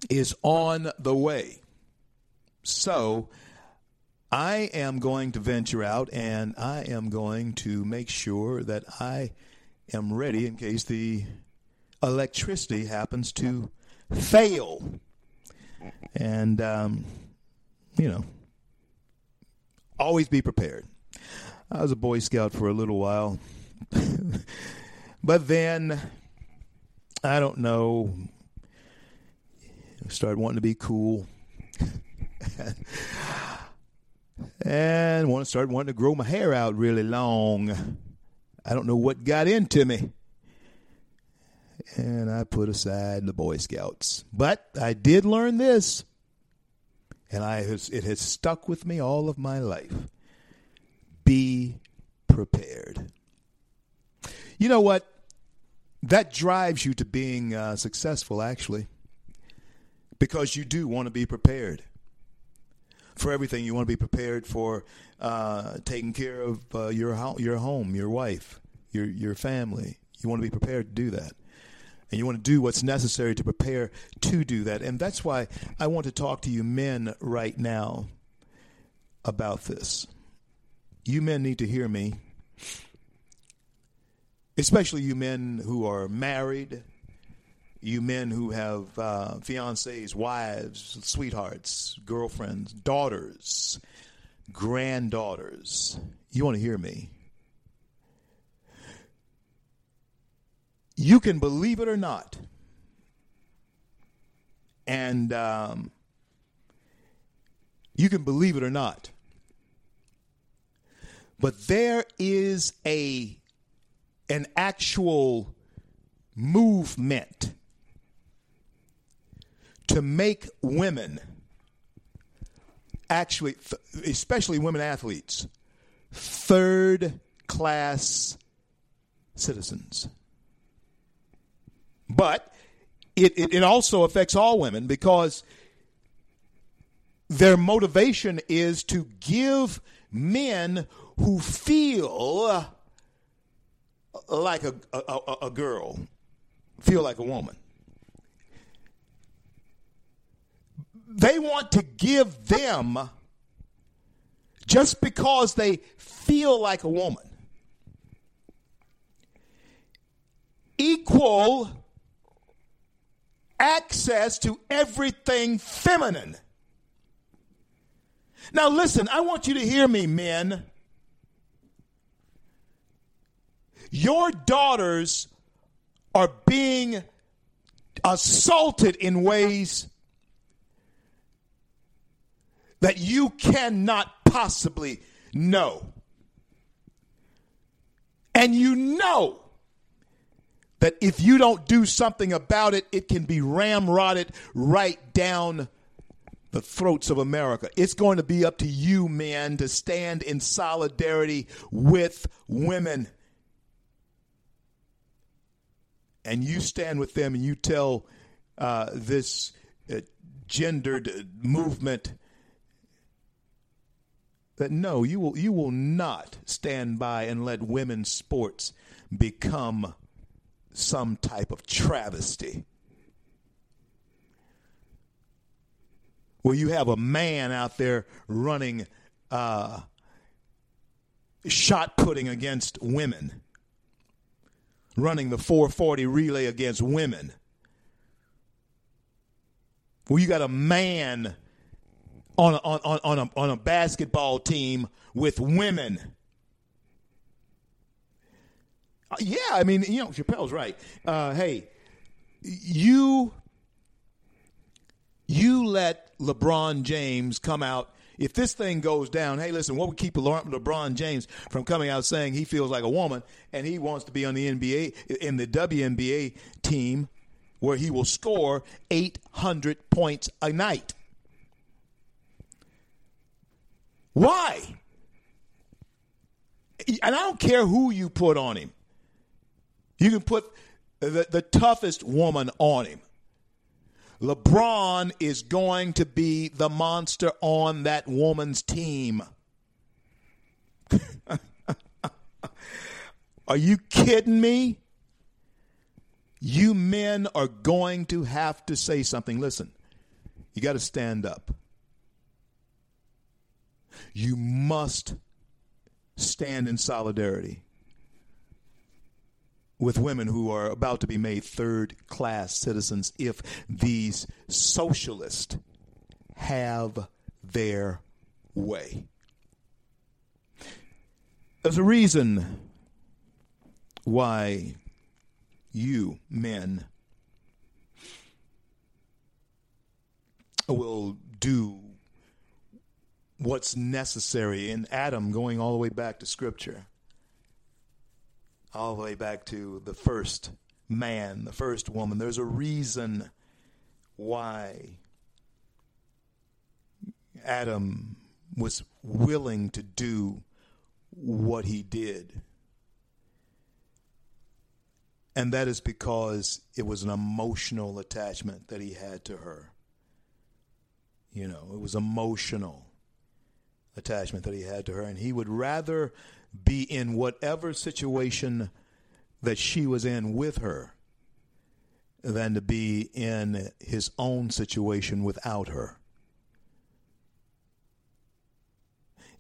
Speaker 1: is on the way. So I am going to venture out and I am going to make sure that I am ready in case the electricity happens to fail. And, um, you know, always be prepared. I was a Boy Scout for a little while. but then, I don't know, started wanting to be cool. and want to start wanting to grow my hair out really long. I don't know what got into me. And I put aside the Boy Scouts. But I did learn this. And I has, it has stuck with me all of my life. Be prepared. You know what? That drives you to being uh, successful, actually, because you do want to be prepared for everything. You want to be prepared for uh, taking care of uh, your ho- your home, your wife, your your family. You want to be prepared to do that. And you want to do what's necessary to prepare to do that. And that's why I want to talk to you men right now about this. You men need to hear me. especially you men who are married, you men who have uh, fiancés, wives, sweethearts, girlfriends, daughters, granddaughters. You want to hear me? You can believe it or not. And um, you can believe it or not. But there is a an actual movement to make women actually especially women athletes third class citizens but it, it, it also affects all women because their motivation is to give men who feel like a, a, a, girl, feel like a woman. They want to give them just because they feel like a woman equal access to everything feminine. Now, listen, I want you to hear me, men. Your daughters are being assaulted in ways that you cannot possibly know. And you know that if you don't do something about it, it can be ramrodded right down the throats of America. It's going to be up to you, men, to stand in solidarity with women. And you stand with them and you tell uh, this uh, gendered movement that no, you will, you will not stand by and let women's sports become some type of travesty. where you have a man out there running uh, shot putting against women, running the 440 relay against women. Where you got a man on a, on, on, a, on a basketball team with women. Uh, yeah, I mean, you know, Chappelle's right. Uh, hey, you you let LeBron James come out. If this thing goes down, hey, listen, what would keep LeBron James from coming out saying he feels like a woman and he wants to be on the NBA, in the WNBA team where he will score 800 points a night? Why? And I don't care who you put on him. You can put the, the toughest woman on him. LeBron is going to be the monster on that woman's team. are you kidding me? You men are going to have to say something. Listen, you got to stand up. You must stand in solidarity with women who are about to be made third class citizens if these socialists have their way. There's a reason why you men will do what's necessary in Adam going all the way back to Scripture all the way back to the first man, the first woman. There's a reason why Adam was willing to do what he did. And that is because it was an emotional attachment that he had to her. You know, it was emotional attachment that he had to her. And he would rather be in whatever situation that she was in with her than to be in his own situation without her.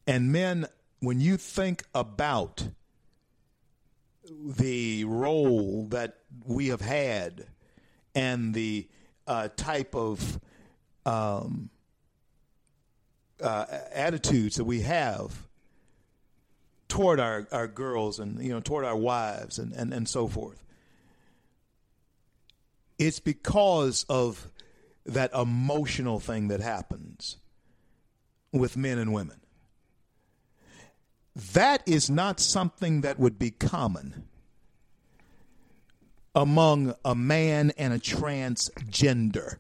Speaker 1: And men, when you think about the role that we have had and the uh, type of um, uh, attitudes that we have toward our, our girls and you know toward our wives and, and, and so forth. It's because of that emotional thing that happens with men and women. That is not something that would be common among a man and a transgender.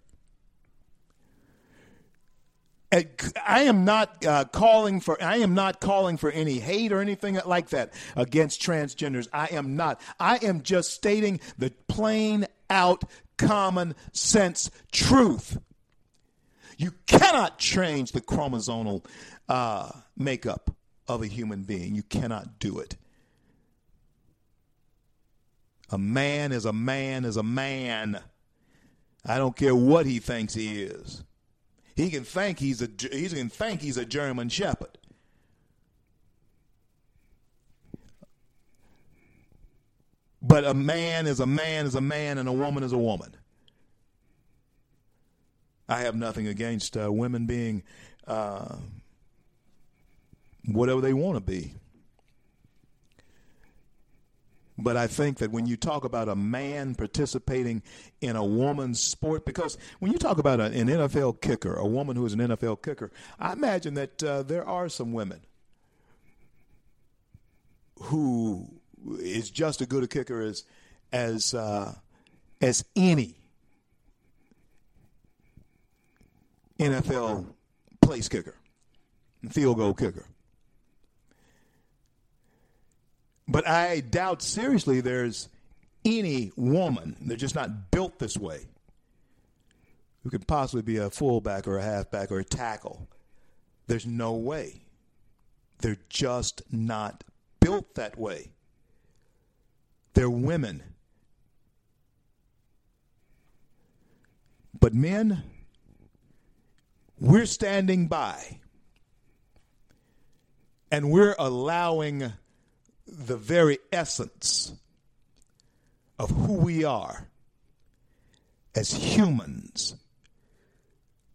Speaker 1: I am not uh, calling for I am not calling for any hate or anything like that against transgenders. I am not. I am just stating the plain out common sense truth. You cannot change the chromosomal uh, makeup of a human being. You cannot do it. A man is a man is a man. I don't care what he thinks he is. He can think he's a he can think he's a German Shepherd. But a man is a man is a man, and a woman is a woman. I have nothing against uh, women being uh, whatever they want to be. But I think that when you talk about a man participating in a woman's sport, because when you talk about an NFL kicker, a woman who is an NFL kicker, I imagine that uh, there are some women who is just as good a kicker as as uh, as any NFL place kicker, field goal kicker. But I doubt seriously there's any woman, they're just not built this way, who could possibly be a fullback or a halfback or a tackle. There's no way. They're just not built that way. They're women. But men, we're standing by and we're allowing the very essence of who we are as humans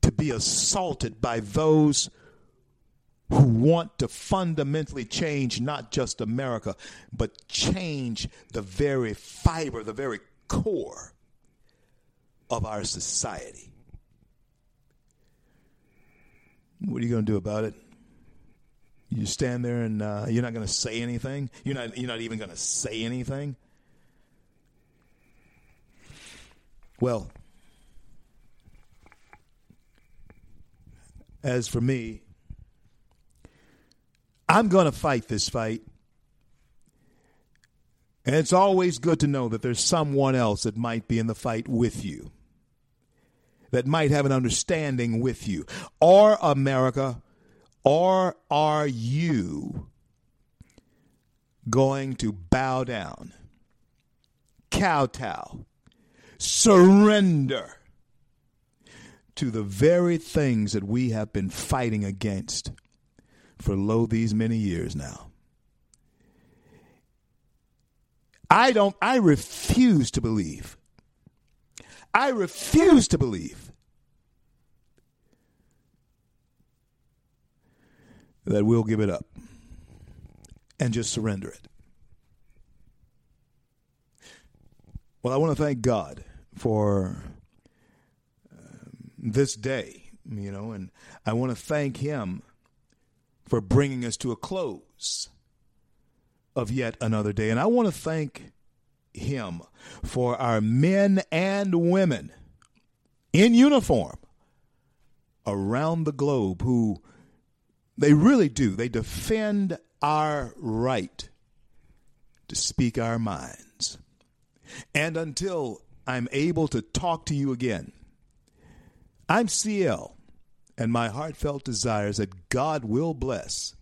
Speaker 1: to be assaulted by those who want to fundamentally change not just America, but change the very fiber, the very core of our society. What are you going to do about it? You stand there and uh, you're not going to say anything. You're not. You're not even going to say anything. Well, as for me, I'm going to fight this fight. And it's always good to know that there's someone else that might be in the fight with you, that might have an understanding with you. Or America or are you going to bow down, kowtow, surrender to the very things that we have been fighting against for lo these many years now? I don't, I refuse to believe. I refuse to believe that we'll give it up and just surrender it. Well, I want to thank God for um, this day, you know, and I want to thank Him for bringing us to a close of yet another day. And I want to thank Him for our men and women in uniform around the globe who they really do. They defend our right to speak our minds. And until I'm able to talk to you again, I'm CL, and my heartfelt desire is that God will bless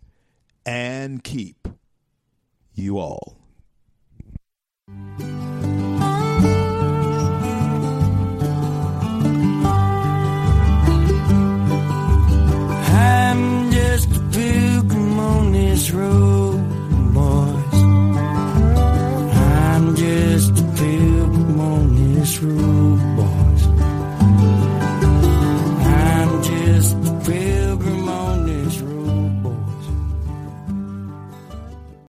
Speaker 1: and keep you all. road.